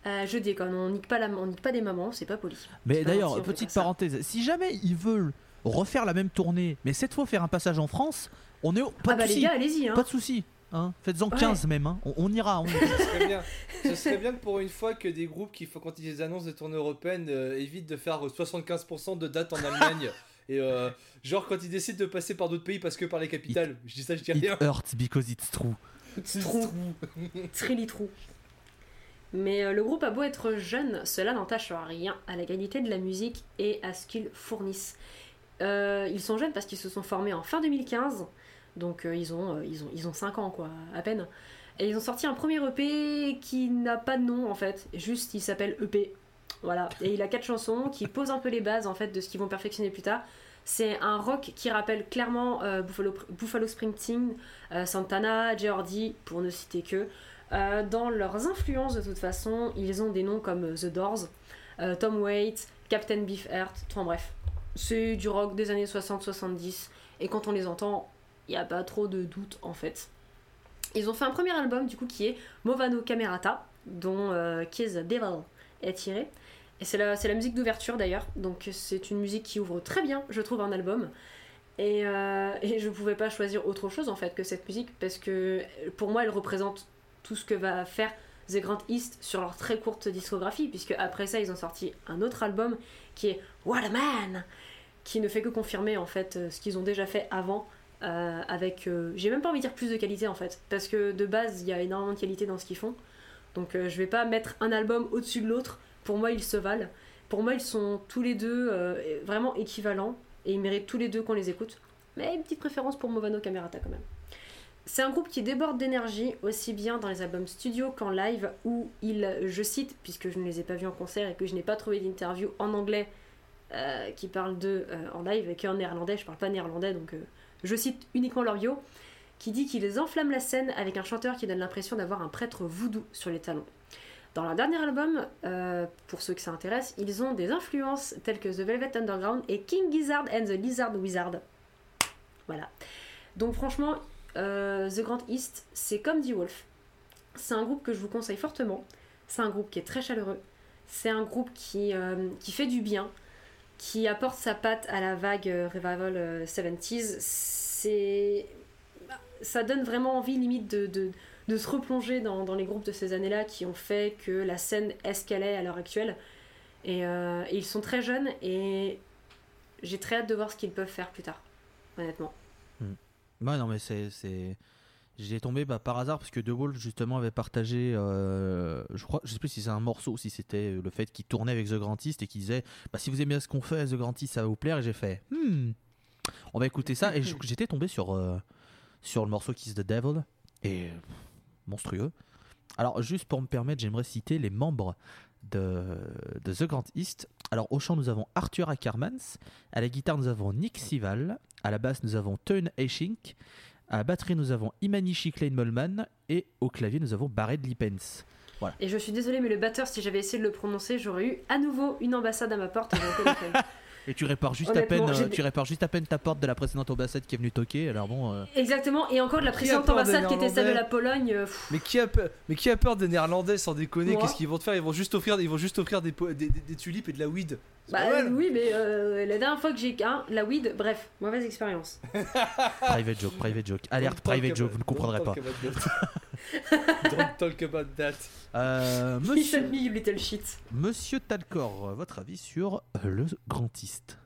Euh, je dis quand on nique pas la, on nique pas des mamans, c'est pas poli. Mais d'ailleurs, petite parenthèse, si jamais ils veulent refaire la même tournée, mais cette fois faire un passage en France, on est au... pas ah de bah les souci. gars, allez-y. Hein. Pas de souci. Hein. Faites-en Ouais. 15 même. hein. On, on ira. on- Ce serait bien. Ce serait bien que pour une fois que des groupes qui, font- quand ils annoncent des tournées européennes, euh, évitent de faire 75% de dates en Allemagne. Et euh, genre quand ils décident de passer par d'autres pays parce que par les capitales, je dis ça, je dis It rien. hurts because it's true. Trou. Trilly trou. Mais euh, le groupe a beau être jeune, cela n'entache rien à la qualité de la musique et à ce qu'ils fournissent. Euh, ils sont jeunes parce qu'ils se sont formés en fin 2015, donc euh, ils, ont, ils, ont, ils ont 5 ans quoi, à peine. Et ils ont sorti un premier EP qui n'a pas de nom en fait, juste il s'appelle EP. Voilà, et il a quatre chansons qui posent un peu les bases en fait de ce qu'ils vont perfectionner plus tard. C'est un rock qui rappelle clairement Buffalo, Buffalo Springsteen, Santana, Geordie, pour ne citer que. Euh, dans leurs influences, de toute façon, ils ont des noms comme euh, The Doors, euh, Tom Waits, Captain Beefheart, enfin bref. C'est du rock des années 60-70, et quand on les entend, il n'y a pas trop de doute en fait. Ils ont fait un premier album du coup qui est Movano Camerata, dont euh, Kiss the Devil est tiré. Et c'est la, musique d'ouverture d'ailleurs, donc c'est une musique qui ouvre très bien, je trouve, un album. Et, euh, et je pouvais pas choisir autre chose en fait que cette musique parce que pour moi elle représente tout ce que va faire The Grand East sur leur très courte discographie, puisque après ça ils ont sorti un autre album qui est What a Man, qui ne fait que confirmer en fait euh, ce qu'ils ont déjà fait avant. euh, avec, euh, j'ai même pas envie de dire plus de qualité en fait, parce que de base il y a énormément de qualité dans ce qu'ils font. Donc euh, je vais pas mettre un album au-dessus de l'autre. Pour moi ils se valent. Pour moi ils sont tous les deux vraiment équivalents et ils méritent tous les deux qu'on les écoute. Mais une petite préférence pour Movano Camerata quand même. C'est un groupe qui déborde d'énergie, aussi bien dans les albums studio qu'en live, où ils, je cite, puisque je ne les ai pas vus en concert et que je n'ai pas trouvé d'interview en anglais euh, qui parle d'eux euh, en live et qu'en néerlandais, je parle pas néerlandais, donc euh, je cite uniquement leur bio, qui dit qu'ils enflamment la scène avec un chanteur qui donne l'impression d'avoir un prêtre voodoo sur les talons. Dans leur dernier album, pour ceux que ça intéresse, ils ont des influences telles que The Velvet Underground et King Gizzard and the Lizard Wizard. Voilà. Donc franchement, euh, The Grand East, c'est comme The Wolf. C'est un groupe que je vous conseille fortement. C'est un groupe qui est très chaleureux. C'est un groupe qui, euh, qui fait du bien, qui apporte sa patte à la vague euh, revival euh, 70s. C'est... Ça donne vraiment envie limite de, de, se replonger dans, dans les groupes de ces années-là qui ont fait que la scène est à l'heure actuelle. Et, et ils sont très jeunes et j'ai très hâte de voir ce qu'ils peuvent faire plus tard, honnêtement. Ouais, non, mais c'est. J'y ai tombé bah, par hasard parce que De Wolf justement avait partagé, euh, je crois, je sais plus si c'est un morceau si c'était le fait qu'il tournait avec The Grand East et qu'il disait bah, si vous aimez ce qu'on fait, The Grand East ça va vous plaire. Et j'ai fait hmm, on va écouter ça. Et j'étais tombé sur, euh, sur le morceau Kiss the Devil et monstrueux. Alors, juste pour me permettre, j'aimerais citer les membres de, de The Grand East. Alors, au chant, nous avons Arthur Ackermans. À la guitare, nous avons Nick Sival. À la basse, nous avons Teun Eschink. À la batterie, nous avons Imanishi Klein-Mollman. Et au clavier, nous avons Barred Lippens. Et je suis désolée, mais le batteur, si j'avais essayé de le prononcer, j'aurais eu à nouveau une ambassade à ma porte. et tu répares juste à peine, euh, tu répares juste à peine ta porte de la précédente ambassade qui est venue toquer. Alors bon, euh, Exactement, et encore de la précédente ambassade qui était celle de la Pologne. euh, pff, Mais qui a peur, mais qui a peur des Néerlandais sans déconner? Qu'est-ce qu'ils vont te faire? Ils vont juste offrir, ils vont juste offrir des, po- des, des- des tulipes et de la weed. Bah oui, mais euh, la dernière fois que j'ai un, la weed, bref, mauvaise expérience. private joke, private joke. Alerte, private joke, vous ne comprendrez pas. Don't talk about that. Euh, He monsieur, sent me you little shit. monsieur Talcor, votre avis sur le grandiste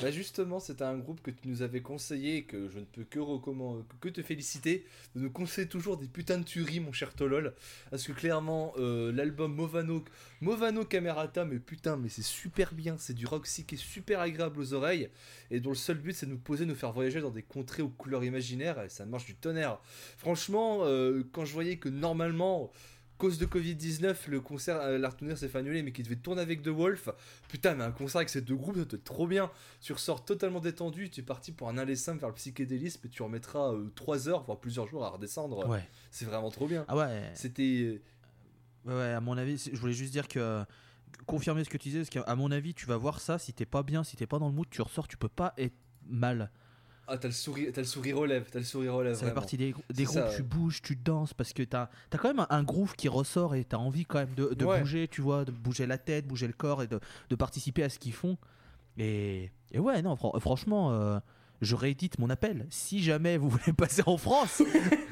Bah justement, c'était un groupe que tu nous avais conseillé et que je ne peux que, recommander, que te féliciter de nous conseiller toujours des putains de tueries, mon cher Tolol. Parce que clairement, euh, l'album Movano, Camerata, mais putain, mais c'est super bien. C'est du rock qui est super agréable aux oreilles et dont le seul but c'est de nous poser, nous faire voyager dans des contrées aux couleurs imaginaires et ça marche du tonnerre. Franchement, euh, quand je voyais que normalement. Cause de Covid-19, le concert, euh, l'Art Tuner s'est fait annuler, mais qui devait tourner avec The Wolf. Putain, mais un concert avec ces deux groupes, ça doit être trop bien. Tu ressors totalement détendu, tu es parti pour un aller simple vers le psychédélisme et tu remettras 3 heures, voire plusieurs jours à redescendre. Ouais. C'est vraiment trop bien. Ah ouais. C'était. Ouais, ouais, à mon avis, je voulais juste dire que confirmer ce que tu disais, parce qu'à mon avis, tu vas voir ça, si t'es pas bien, si t'es pas dans le mood, tu ressors, tu peux pas être mal. Ah, t'as le sourire, t'as le sourire aux lèvres, t'as le sourire aux lèvres. Ça fait partie des, des groupes, ça, tu bouges, tu danses, parce que t'as as quand même un, un groove qui ressort et t'as envie quand même de, de Ouais. bouger, tu vois, de bouger la tête, bouger le corps et de, de participer à ce qu'ils font. Et, et ouais, non, fran- franchement, euh, je réédite mon appel. Si jamais vous voulez passer en France,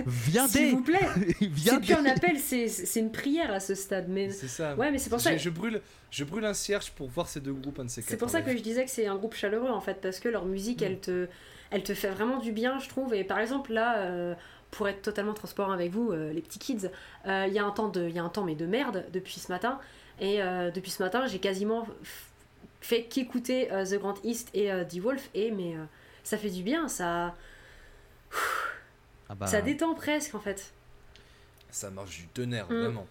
viendez S'il vous plaît, c'est plus un appel, c'est c'est une prière à ce stade. Mais C'est ça. ouais, mais c'est pour ça. Je, je brûle, je brûle un cierge pour voir ces deux groupes, un de ces C'est pour ça que je disais que c'est un groupe chaleureux en fait, parce que leur musique, elle, te, elle te fait vraiment du bien, je trouve. Et par exemple, là, euh, pour être totalement transparent avec vous, euh, les petits kids, euh, il y a un temps de, il y a un temps mais de merde depuis ce matin. Et euh, depuis ce matin, j'ai quasiment f- fait qu'écouter euh, The Grand East et euh, The Wolf. Et mais euh, ça fait du bien, ça, Ah bah, ça détend presque en fait. Ça marche du tonnerre, Mm. vraiment.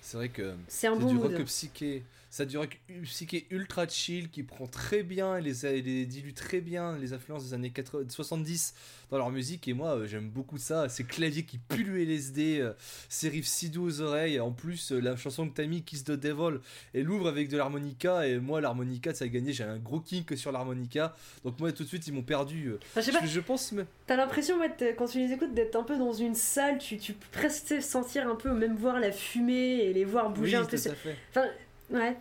C'est vrai que. C'est un C'est bon du mood. rock psyché. Ça du rock u- psyché ultra chill qui prend très bien et les, les dilue très bien les influences des années 80, 70 dans leur musique. Et moi, euh, j'aime beaucoup ça. Ces claviers qui puent le LSD, euh, ces riffs si doux aux oreilles. En plus, euh, la chanson que t'as mis, Kiss the Devil, elle ouvre avec de l'harmonica. Et moi, l'harmonica, ça a gagné. J'ai un gros kink sur l'harmonica. Donc, moi, tout de suite, ils m'ont perdu. euh. Enfin, je sais pas, Je, je pense. mais- T'as l'impression, ouais, quand tu les écoutes, d'être un peu dans une salle, tu, tu peux presque sentir un peu, même voir la fumée et les voir bouger Oui, un peu. tout à fait. Enfin, ouais.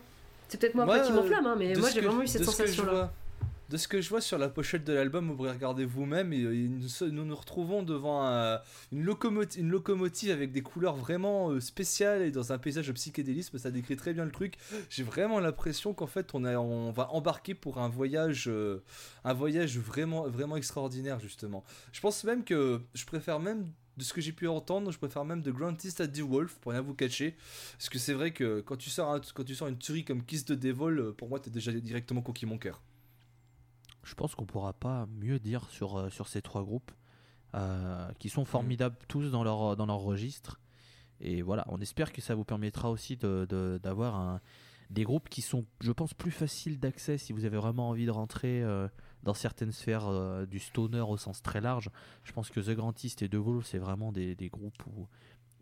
C'est peut-être moi, Moi, après qui m'enflamme, hein, mais moi j'ai vraiment eu cette sensation-là. De ce que je vois sur la pochette de l'album, vous pourrez regarder vous-même, et, euh, nous, nous nous retrouvons devant un- une, locomotive, une locomotive avec des couleurs vraiment euh, spéciales et dans un paysage de psychédélisme, ça décrit très bien le truc. J'ai vraiment l'impression qu'en fait on, a, on va embarquer pour un voyage, euh, un voyage vraiment, vraiment extraordinaire justement. Je pense même que je préfère même de ce que j'ai pu entendre, je préfère même The Grandest at the Wolf pour rien vous cacher. Parce que c'est vrai que quand tu sors, un- quand tu sors une tuerie comme Kiss the Devil, euh, pour moi t'es déjà directement conquis mon cœur. Je pense qu'on pourra pas mieux dire sur, euh, sur ces trois groupes euh, qui sont formidables tous dans leur, dans leur registre. Et voilà, on espère que ça vous permettra aussi de- de- d'avoir un- des groupes qui sont, je pense, plus faciles d'accès si vous avez vraiment envie de rentrer euh, dans certaines sphères euh, du stoner au sens très large. Je pense que The Grantist et The Wolf, c'est vraiment des, des groupes où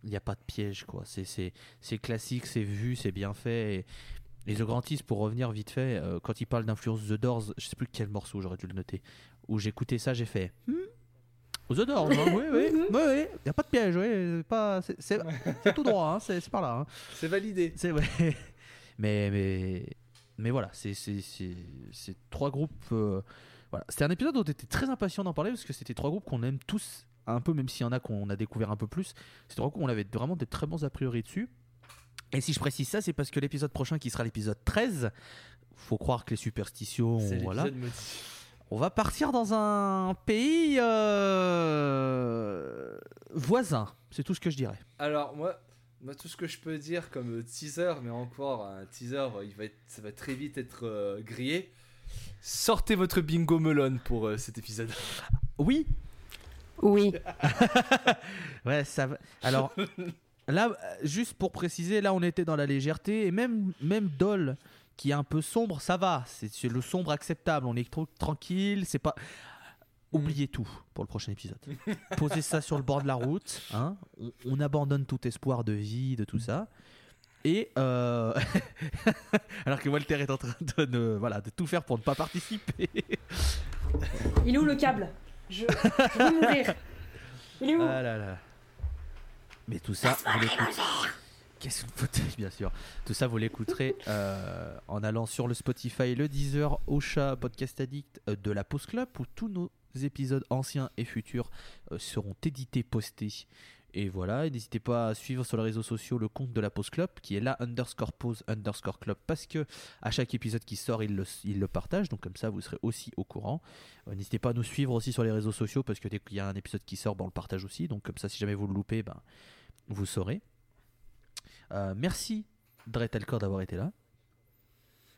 il n'y a pas de piège. quoi. C'est- classique, c'est vu, c'est bien fait. Et, et The Grantist, pour revenir vite fait, euh, quand il parle d'influence The Doors, je sais plus quel morceau, j'aurais dû le noter, où j'écoutais ça, j'ai fait Hmm The Doors, hein, oui, oui, oui, oui, il n'y a pas de piège, oui, c'est pas- tout droit, hein, c'est par là. hein. C'est validé. C'est vrai. Mais, mais, mais voilà, c'est trois groupes. euh, voilà. C'était un épisode dont on était très impatient d'en parler parce que c'était trois groupes qu'on aime tous un peu, même s'il y en a qu'on a découvert un peu plus. C'est trois groupes où on avait vraiment des très bons a priori dessus. Et si je précise ça, c'est parce que l'épisode prochain, qui sera l'épisode 13, faut croire que les superstitions, voilà. On va partir dans un pays euh, voisin. C'est tout ce que je dirais. Alors moi, moi, tout ce que je peux dire comme teaser, mais encore un teaser, il va être, ça va très vite être euh, grillé. Sortez votre bingo melon pour euh, cet épisode. Oui, Oui. Ouais, ça va. Alors, là, euh, juste pour préciser, là, on était dans la légèreté et même, même Doll, qui est un peu sombre, ça va. C'est c'est le sombre acceptable. On est trop tranquille. C'est pas. Oubliez tout pour le prochain épisode. Posez ça sur le bord de la route. hein. On, on abandonne tout espoir de vie, de tout ça. Et euh, alors que Walter est en train de, ne- voilà, de tout faire pour ne pas participer. Il est où le câble? Je... je veux mourir. Il est où? Ah là là. Mais tout ça, vous l'écoutez. Qu'est-ce que bien sûr. Tout ça, vous l'écouterez euh, en allant sur le Spotify, le Deezer, Ocha, Podcast Addict euh, de la Pause Club où tous nos épisodes anciens et futurs euh, seront édités, postés. Et voilà, n'hésitez pas à suivre sur les réseaux sociaux le compte de la Pause Club qui est là underscore pause underscore club parce que à chaque épisode qui sort, il le, partage. Donc comme ça, vous serez aussi au courant. Euh, N'hésitez pas à nous suivre aussi sur les réseaux sociaux parce que dès qu'il y a un épisode qui sort, ben, on le partage aussi. Donc comme ça, si jamais vous le loupez, ben, vous saurez. Euh, merci Dret Alcor d'avoir été là.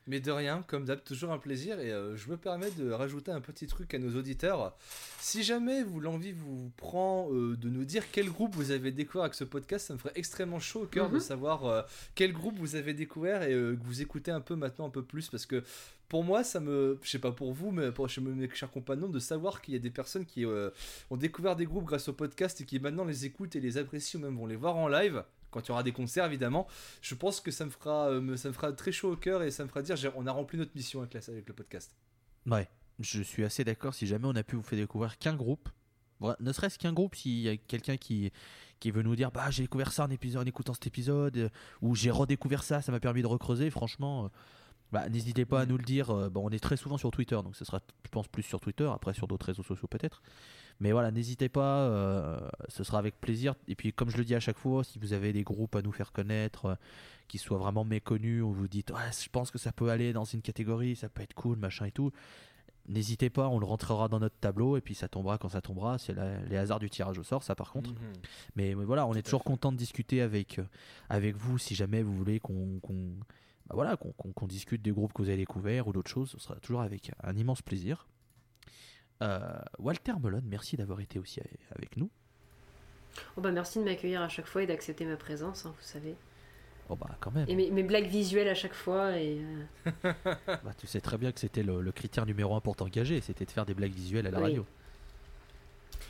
Mais de rien, comme d'hab, toujours un plaisir. Et euh, je me permets de rajouter un petit truc à nos auditeurs. Si jamais vous l'envie vous prend euh, de nous dire quel groupe vous avez découvert avec ce podcast, ça me ferait extrêmement chaud au cœur de Mhm. savoir euh, quel groupe vous avez découvert et que vous écoutez un peu maintenant un peu plus. Parce que pour moi, ça me. Je sais pas pour vous, mais pour chez mes chers compagnons, de savoir qu'il y a des personnes qui ont découvert des groupes grâce au podcast et qui maintenant les écoutent et les apprécient ou même vont les voir en live. Quand il y aura des concerts, évidemment, je pense que ça me fera, euh, ça me fera très chaud au cœur et ça me fera dire on a rempli notre mission avec, la- avec le podcast. Ouais, je suis assez d'accord. Si jamais on a pu vous faire découvrir qu'un groupe, ne serait-ce qu'un groupe, s'il y a quelqu'un qui, qui veut nous dire bah j'ai découvert ça en, épisode, en écoutant cet épisode, euh, ou j'ai redécouvert ça, ça m'a permis de recreuser, franchement, euh, bah, n'hésitez pas à nous le dire. bon, on est très souvent sur Twitter, donc ce sera, je pense, plus sur Twitter, après sur d'autres réseaux sociaux peut-être. Mais voilà, n'hésitez pas, euh, ce sera avec plaisir. Et puis, comme je le dis à chaque fois, si vous avez des groupes à nous faire connaître, euh, qui soient vraiment méconnus, où vous dites, ouais, je pense que ça peut aller dans une catégorie, ça peut être cool, machin et tout, n'hésitez pas, on le rentrera dans notre tableau, et puis ça tombera quand ça tombera. C'est les hasards du tirage au sort, ça par contre. Mhm. Mais, mais voilà, on est toujours content de discuter avec, euh, avec vous si jamais vous voulez qu'on bah voilà, qu'on qu'on- qu'on discute des groupes que vous avez découverts ou d'autres choses. Ce sera toujours avec un immense plaisir. Euh, Walter Melon, merci d'avoir été aussi avec- nous. Oh bah merci de m'accueillir à chaque fois et d'accepter ma présence, hein, vous savez. Oh bah quand même, Et mes, mes blagues visuelles à chaque fois. Et, euh, Bah, tu sais très bien que c'était le, le critère numéro un pour t'engager, c'était de faire des blagues visuelles à la Oui. radio.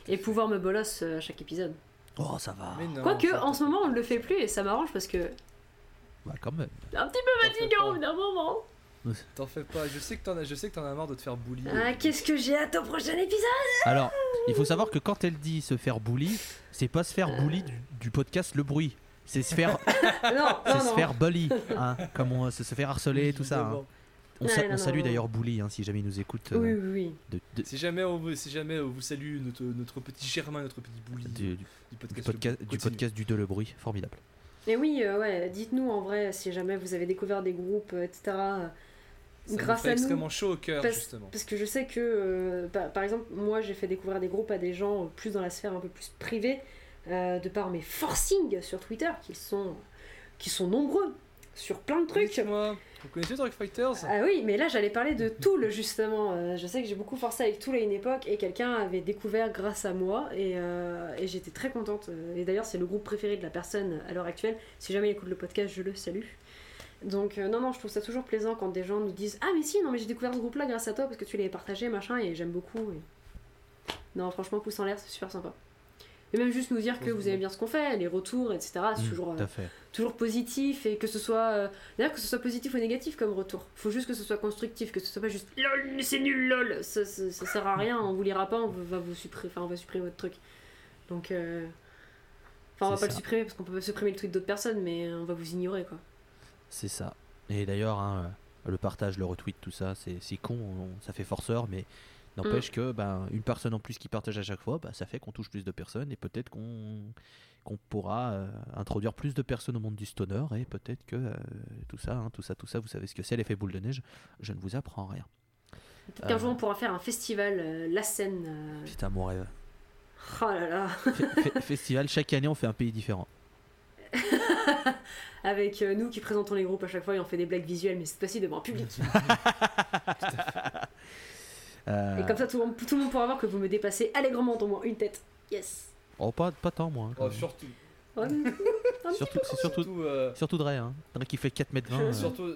et pouvoir me bolosse euh, à chaque épisode. Oh ça va, Quoique, ça, en ce moment, on ne le fait plus et ça m'arrange parce que. bah quand même. c'est Un petit peu fatigant au bout d'un moment. T'en fais pas, je sais que t'en as, je sais que t'en as marre de te faire bully. Ah, qu'est-ce que j'ai hâte au prochain épisode Alors, il faut savoir que quand elle dit se faire bully, c'est pas se faire bully du, du podcast Le Bruit. C'est se faire, Non, c'est non, se non. faire bully, hein, comme on se, se faire harceler, tout ça. hein. On, Ouais, sa- non, on non, salue non. d'ailleurs Bully hein, si jamais il nous écoute euh, Oui, oui, oui. de- de- Si jamais on vous, si jamais on vous salue notre, notre petit Germain, notre petit bully du, du, du podcast. podcast, du Continue. podcast du De Le Bruit, formidable. Et oui, euh, ouais, dites-nous en vrai si jamais vous avez découvert des groupes, euh, etc. euh, Ça grâce fait à nous. extrêmement chaud au cœur, Parce, justement. parce que je sais que, euh, par, par exemple, moi j'ai fait découvrir des groupes à des gens euh, plus dans la sphère un peu plus privée, euh, de par mes forcings sur Twitter, qui sont, qui sont nombreux sur plein de trucs. Dites-moi, vous connaissez Dark Fighters? Ah oui, mais là j'allais parler de Tool justement. Euh, je sais que j'ai beaucoup forcé avec Tool à une époque et quelqu'un avait découvert grâce à moi et, euh, et j'étais très contente. Et d'ailleurs, c'est le groupe préféré de la personne à l'heure actuelle. Si jamais il écoute le podcast, je le salue. Donc, euh, non, non, je trouve ça toujours plaisant quand des gens nous disent Ah, mais si, non, mais j'ai découvert ce groupe-là grâce à toi parce que tu l'avais partagé, machin, et j'aime beaucoup. et- Non, franchement, pouce en l'air, c'est super sympa. Et même juste nous dire que vous aimez bien ce qu'on fait, les retours, etc. C'est Mm, toujours, euh, toujours positif et que ce soit euh, d'ailleurs que ce soit positif ou négatif comme retour faut juste que ce soit constructif que ce soit pas juste lol mais c'est nul lol ça, ça, ça sert à rien on vous lira pas on va vous supprimer enfin on va supprimer votre truc donc enfin on va pas le supprimer parce qu'on peut pas supprimer le tweet d'autres personnes mais on va vous ignorer quoi C'est ça. Et d'ailleurs, hein, euh, le partage, le retweet, tout ça, c'est con, on- ça fait forceur, mais n'empêche que ben, une personne en plus qui partage à chaque fois, bah, ça fait qu'on touche plus de personnes et peut-être qu'on qu'on pourra euh, introduire plus de personnes au monde du stoner et peut-être que euh, tout ça, hein, tout ça, tout ça, vous savez ce que c'est l'effet boule de neige. Je ne vous apprends rien. peut-être qu'un jour on pourra faire un festival la scène Putain, mon rêve. oh là là Fe- fe- festival, chaque année, on fait un pays différent. avec euh, nous qui présentons les groupes à chaque fois et on fait des blagues visuelles mais cette fois-ci devant un public Euh, et comme ça tout le, monde, tout le monde pourra voir que vous me dépassez allègrement d'au moins une tête yes Oh, pas, pas tant, moi. hein, Oh, surtout, petit Surtout, c'est surtout, surtout, euh, surtout Dre, hein. Dre qui fait 4 mètres 20. euh, surtout,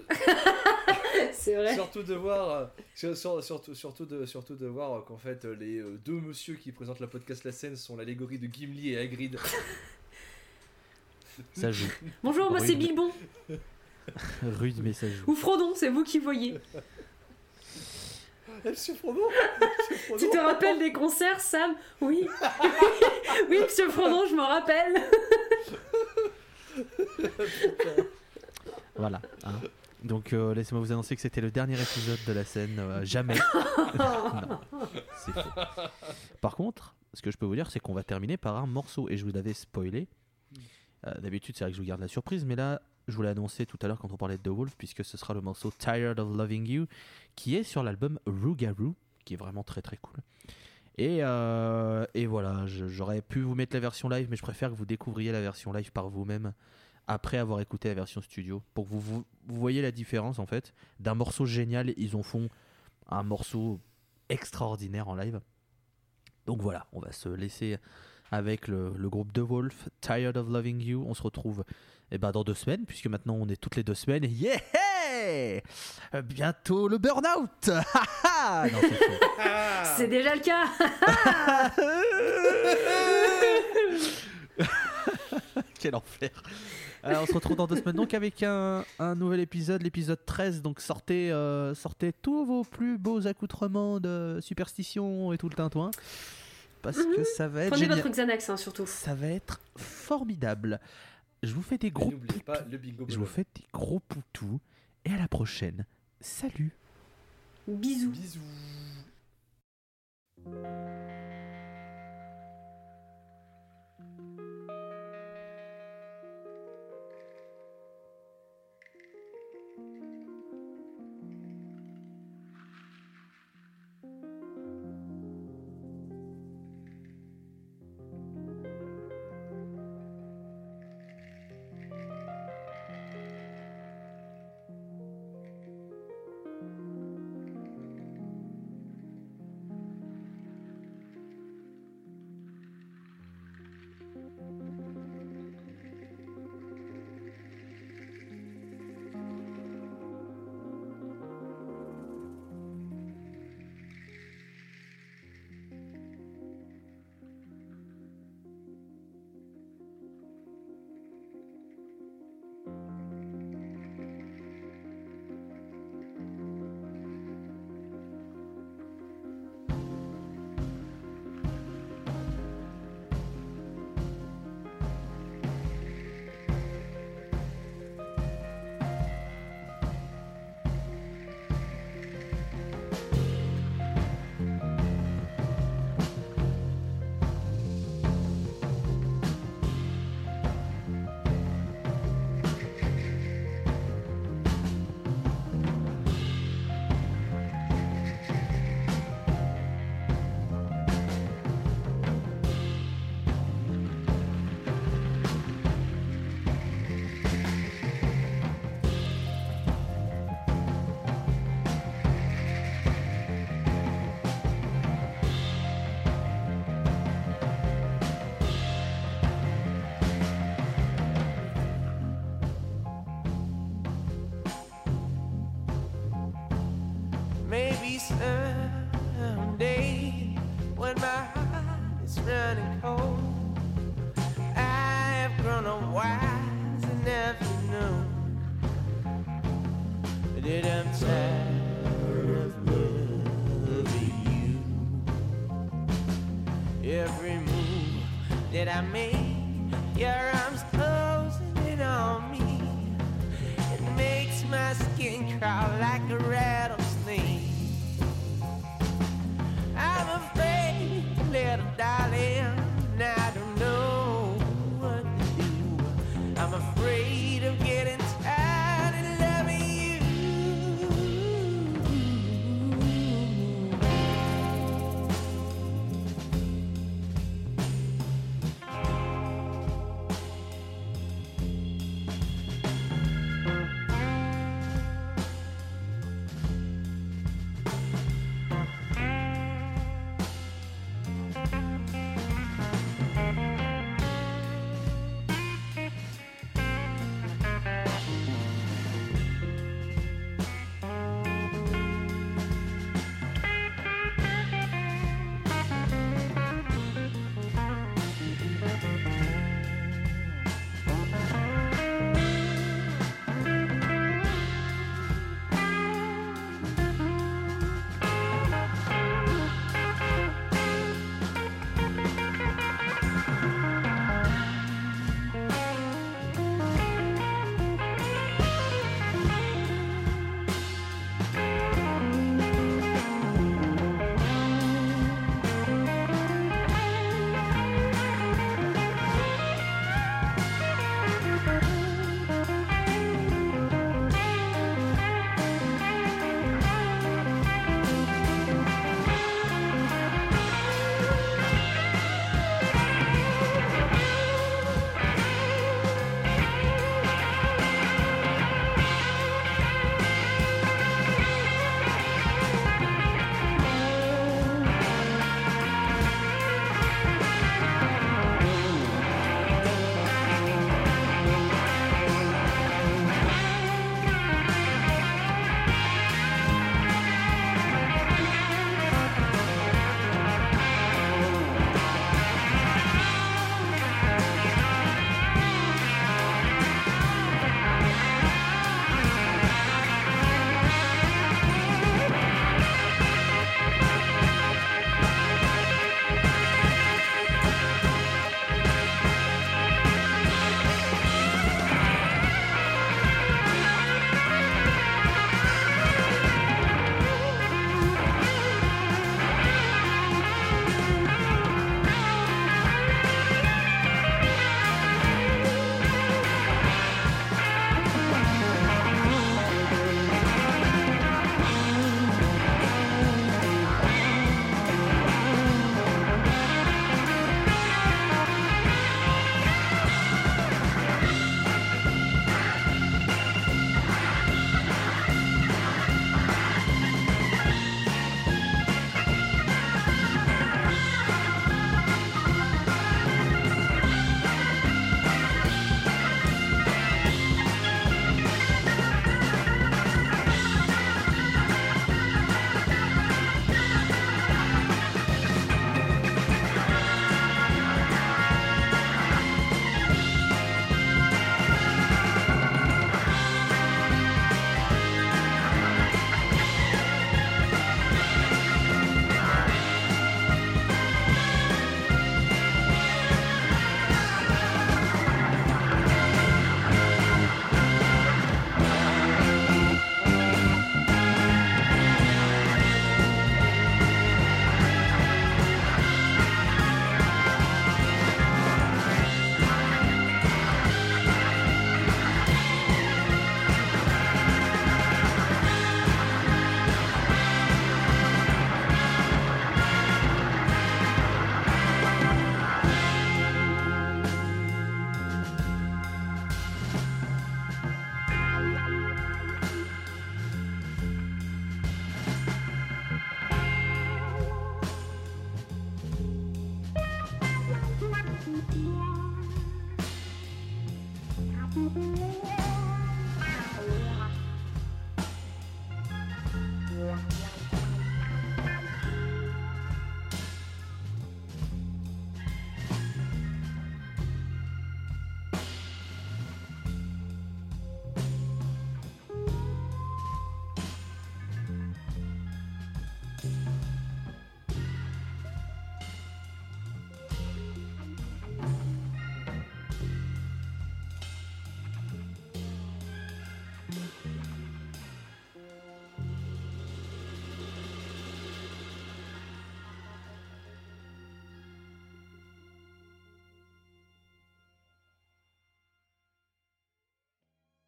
c'est vrai surtout de voir, euh, sur- sur- surtout, surtout de, surtout de voir euh, qu'en fait euh, les euh, deux monsieur qui présentent la podcast La Scène sont l'allégorie de Gimli et Hagrid. Ça joue. Bonjour, moi c'est. Bilbon. Rude, mais ça joue. Ou Frodon, c'est vous qui voyez. Monsieur Frodon Tu te rappelles des concerts, Sam? Oui. oui, monsieur Frodon, je m'en rappelle. Voilà. hein. Donc euh, laissez-moi vous annoncer que c'était le dernier épisode de la scène. euh, jamais. non, c'est faux. Par contre, ce que je peux vous dire, c'est qu'on va terminer par un morceau. Et je vous l'avais spoilé. Euh, D'habitude, c'est vrai que je vous garde la surprise. Mais là, je vous l'ai annoncé tout à l'heure quand on parlait de The Wolf, puisque ce sera le morceau Tired of Loving You, qui est sur l'album Rougarou, qui est vraiment très très cool. Et, euh, et voilà, j'aurais pu vous mettre la version live, mais je préfère que vous découvriez la version live par vous-même après avoir écouté la version studio pour que vous, vous, vous voyez la différence en fait d'un morceau génial ils en font un morceau extraordinaire en live donc voilà on va se laisser avec le, le groupe The Wolf Tired of Loving You on se retrouve eh ben, dans deux semaines puisque maintenant on est toutes les deux semaines yeah Euh, bientôt le burn-out c'est déjà le cas. Quel enfer. Alors, on se retrouve dans deux semaines donc avec un, un nouvel épisode, l'épisode 13. Donc sortez, euh, sortez tous vos plus beaux accoutrements de superstition et tout le tintouin. Parce que ça va être Prenez génial. votre Xanax, hein, surtout. Ça va être formidable. Je vous fais des gros N'oubliez pas le bingo. je vous fais des gros poutous. Et à la prochaine. Salut. Bisous. Bisous.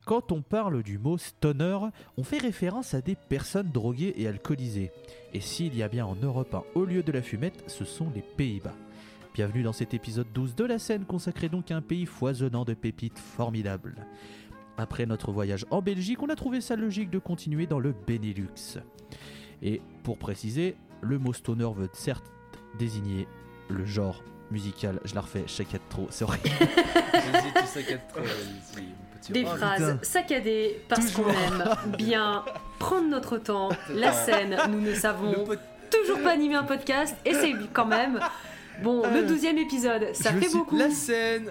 Quand on parle du mot stoner, on fait référence à des personnes droguées et alcoolisées. Et s'il y a bien en Europe un haut lieu de la fumette, ce sont les Pays-Bas. Bienvenue dans cet épisode 12 de la scène consacré donc à un pays foisonnant de pépites formidables. Après notre voyage en Belgique, on a trouvé ça logique de continuer dans le Benelux. Et pour préciser, le mot stoner veut certes désigner le genre musical, je la refais, chaque trop, c'est horrible. Vas-y, tu saccades trop, Des rat. phrases saccadées parce qu'on aime bien prendre notre temps. La scène, nous ne savons toujours pas animer un podcast, essaye quand même. Bon, le douzième épisode, ça fait suis- beaucoup. La scène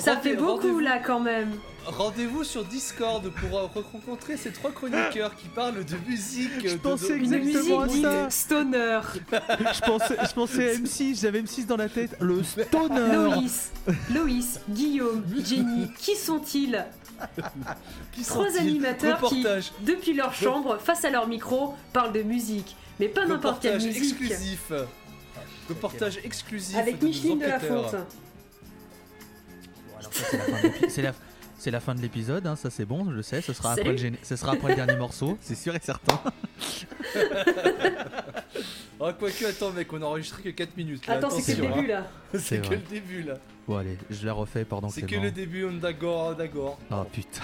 Ça fait beaucoup rendez-vous. là quand même. Rendez-vous sur Discord pour euh, rencontrer ces trois chroniqueurs qui parlent de musique. Je de- pensais de- Une Exactement musique ça. stoner. je pensais, je pensais à M6, j'avais M6 dans la tête, le stoner. Loïs, Loïs, Guillaume, Jenny, qui sont-ils qui Trois animateurs qui, Reportage. depuis leur chambre, face à leur micro, parlent de musique. Mais pas n'importe quelle Reportage musique. exclusif. Reportage exclusif. Avec de Micheline de la. Fonte. C'est la fin de l'épisode, hein, ça c'est bon, je le sais, ce sera, après le, géné- ce sera après le dernier morceau, c'est sûr et certain. Ah, quoique, attends, mec, on a enregistré que 4 minutes. Là. Attends, c'est que le début là. hein. C'est C'est que vrai. le début là. Bon allez, je la refais pendant C'est que que le début, on d'accord, d'accord. Oh putain.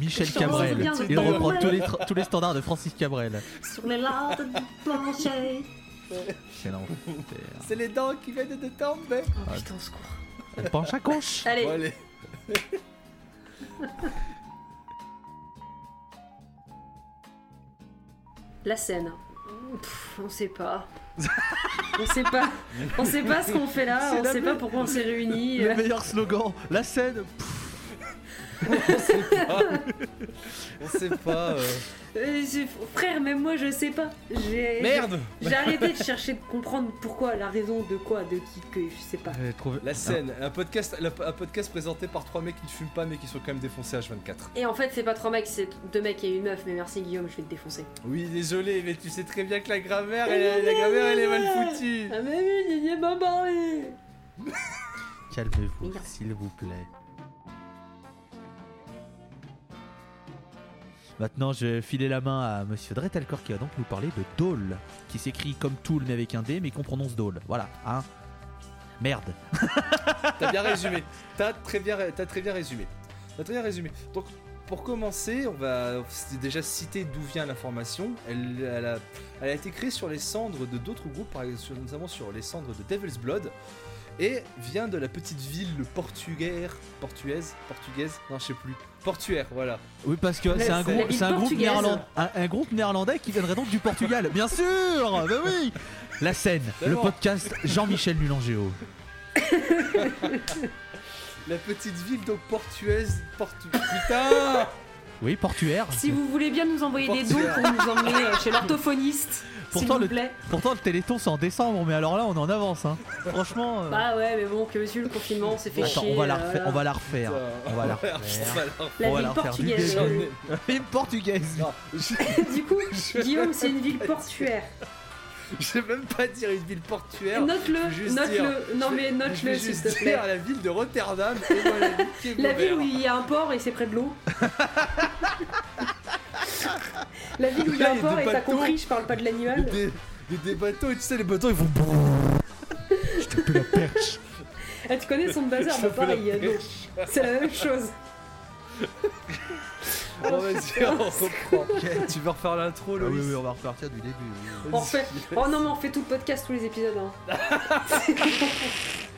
Michel Cabrel, il reprend tous les, tous les standards de Francis Cabrel. Sur les lattes du plancher. C'est l'enfer. C'est les dents qui viennent de tomber. Oh putain, au secours. Elle penche à conche. Allez, Bon, allez. la scène. Pff, on sait pas. on sait pas. On sait pas ce qu'on fait là. On sait pas pourquoi on s'est réunis. Le meilleur slogan, la scène. pff, On sait pas. euh. Euh, j'ai- frère, même moi je sais pas. J'ai Merde J'ai arrêté de chercher de comprendre pourquoi, la raison de quoi, de qui, que je sais pas. trouvé- La scène, un podcast, la- un podcast présenté par trois mecs qui ne fument pas mais qui sont quand même défoncés H24. Et en fait, c'est pas trois mecs, c'est deux mecs et une meuf. Mais merci Guillaume, je vais te défoncer. Oui, désolé, mais tu sais très bien que la grammaire, elle, la grammaire, elle est mal foutue. Ah, mais oui, il n'y pas parlé. Calmez-vous, s'il vous plaît. Maintenant, je vais la main à Monsieur Dretelcor qui va donc nous parler de Dole, qui s'écrit comme Tool mais avec un D, mais qu'on prononce Dole. Voilà, hein. Merde. T'as bien résumé. T'as très bien, résumé. T'as très bien résumé. Donc, pour commencer, on va déjà citer d'où vient l'information. Elle, elle a, été créée sur les cendres de d'autres groupes, notamment sur les cendres de Devil's Blood, et vient de la petite ville portugaire, portuaise, portugaise, non, je sais plus, portuaire, voilà. Oui, parce que c'est un, un, groupe portugaise. néerlandais, un, un groupe néerlandais qui viendrait donc du Portugal. Bien sûr Bah oui La scène, le podcast Jean-Michel Nulangéo. La petite ville donc portuaise, portu... Putain Oui, portuaire. Si vous voulez bien nous envoyer des dons pour nous emmener euh, chez l'orthophoniste, s'il Pourtant, vous le- plaît. Pourtant, le téléthon c'est en décembre, mais alors là, on est en avance. Hein. Franchement. euh, Bah ouais, mais bon, que monsieur le confinement, on s'est fait Attends, chier. on va la euh, refaire. On va la refaire. On va la refaire. La on va ville la portugaise. début. Une portugaise. Du coup, Guillaume, c'est une ville portuaire. je vais même pas dire une ville portuaire. Note-le, note-le. Non mais Je note-le vais s'il te plaît. la ville de Rotterdam et voilà, niquez La ville où il y a un port et c'est près de l'eau. La ville où il y a un port et t'as compris, je parle pas de Il y a l'animal. des, des, des bateaux et tu sais les bateaux ils vont Je te la perche. Ah, tu connais son bazar, bah pareil, l'eau. C'est la même chose. Bon vas-y on reprend Tu veux refaire l'intro Ah Loïs oui, oui, on va repartir du début. oui. On refait... Oh non mais on fait tout le podcast, tous les épisodes. Hein.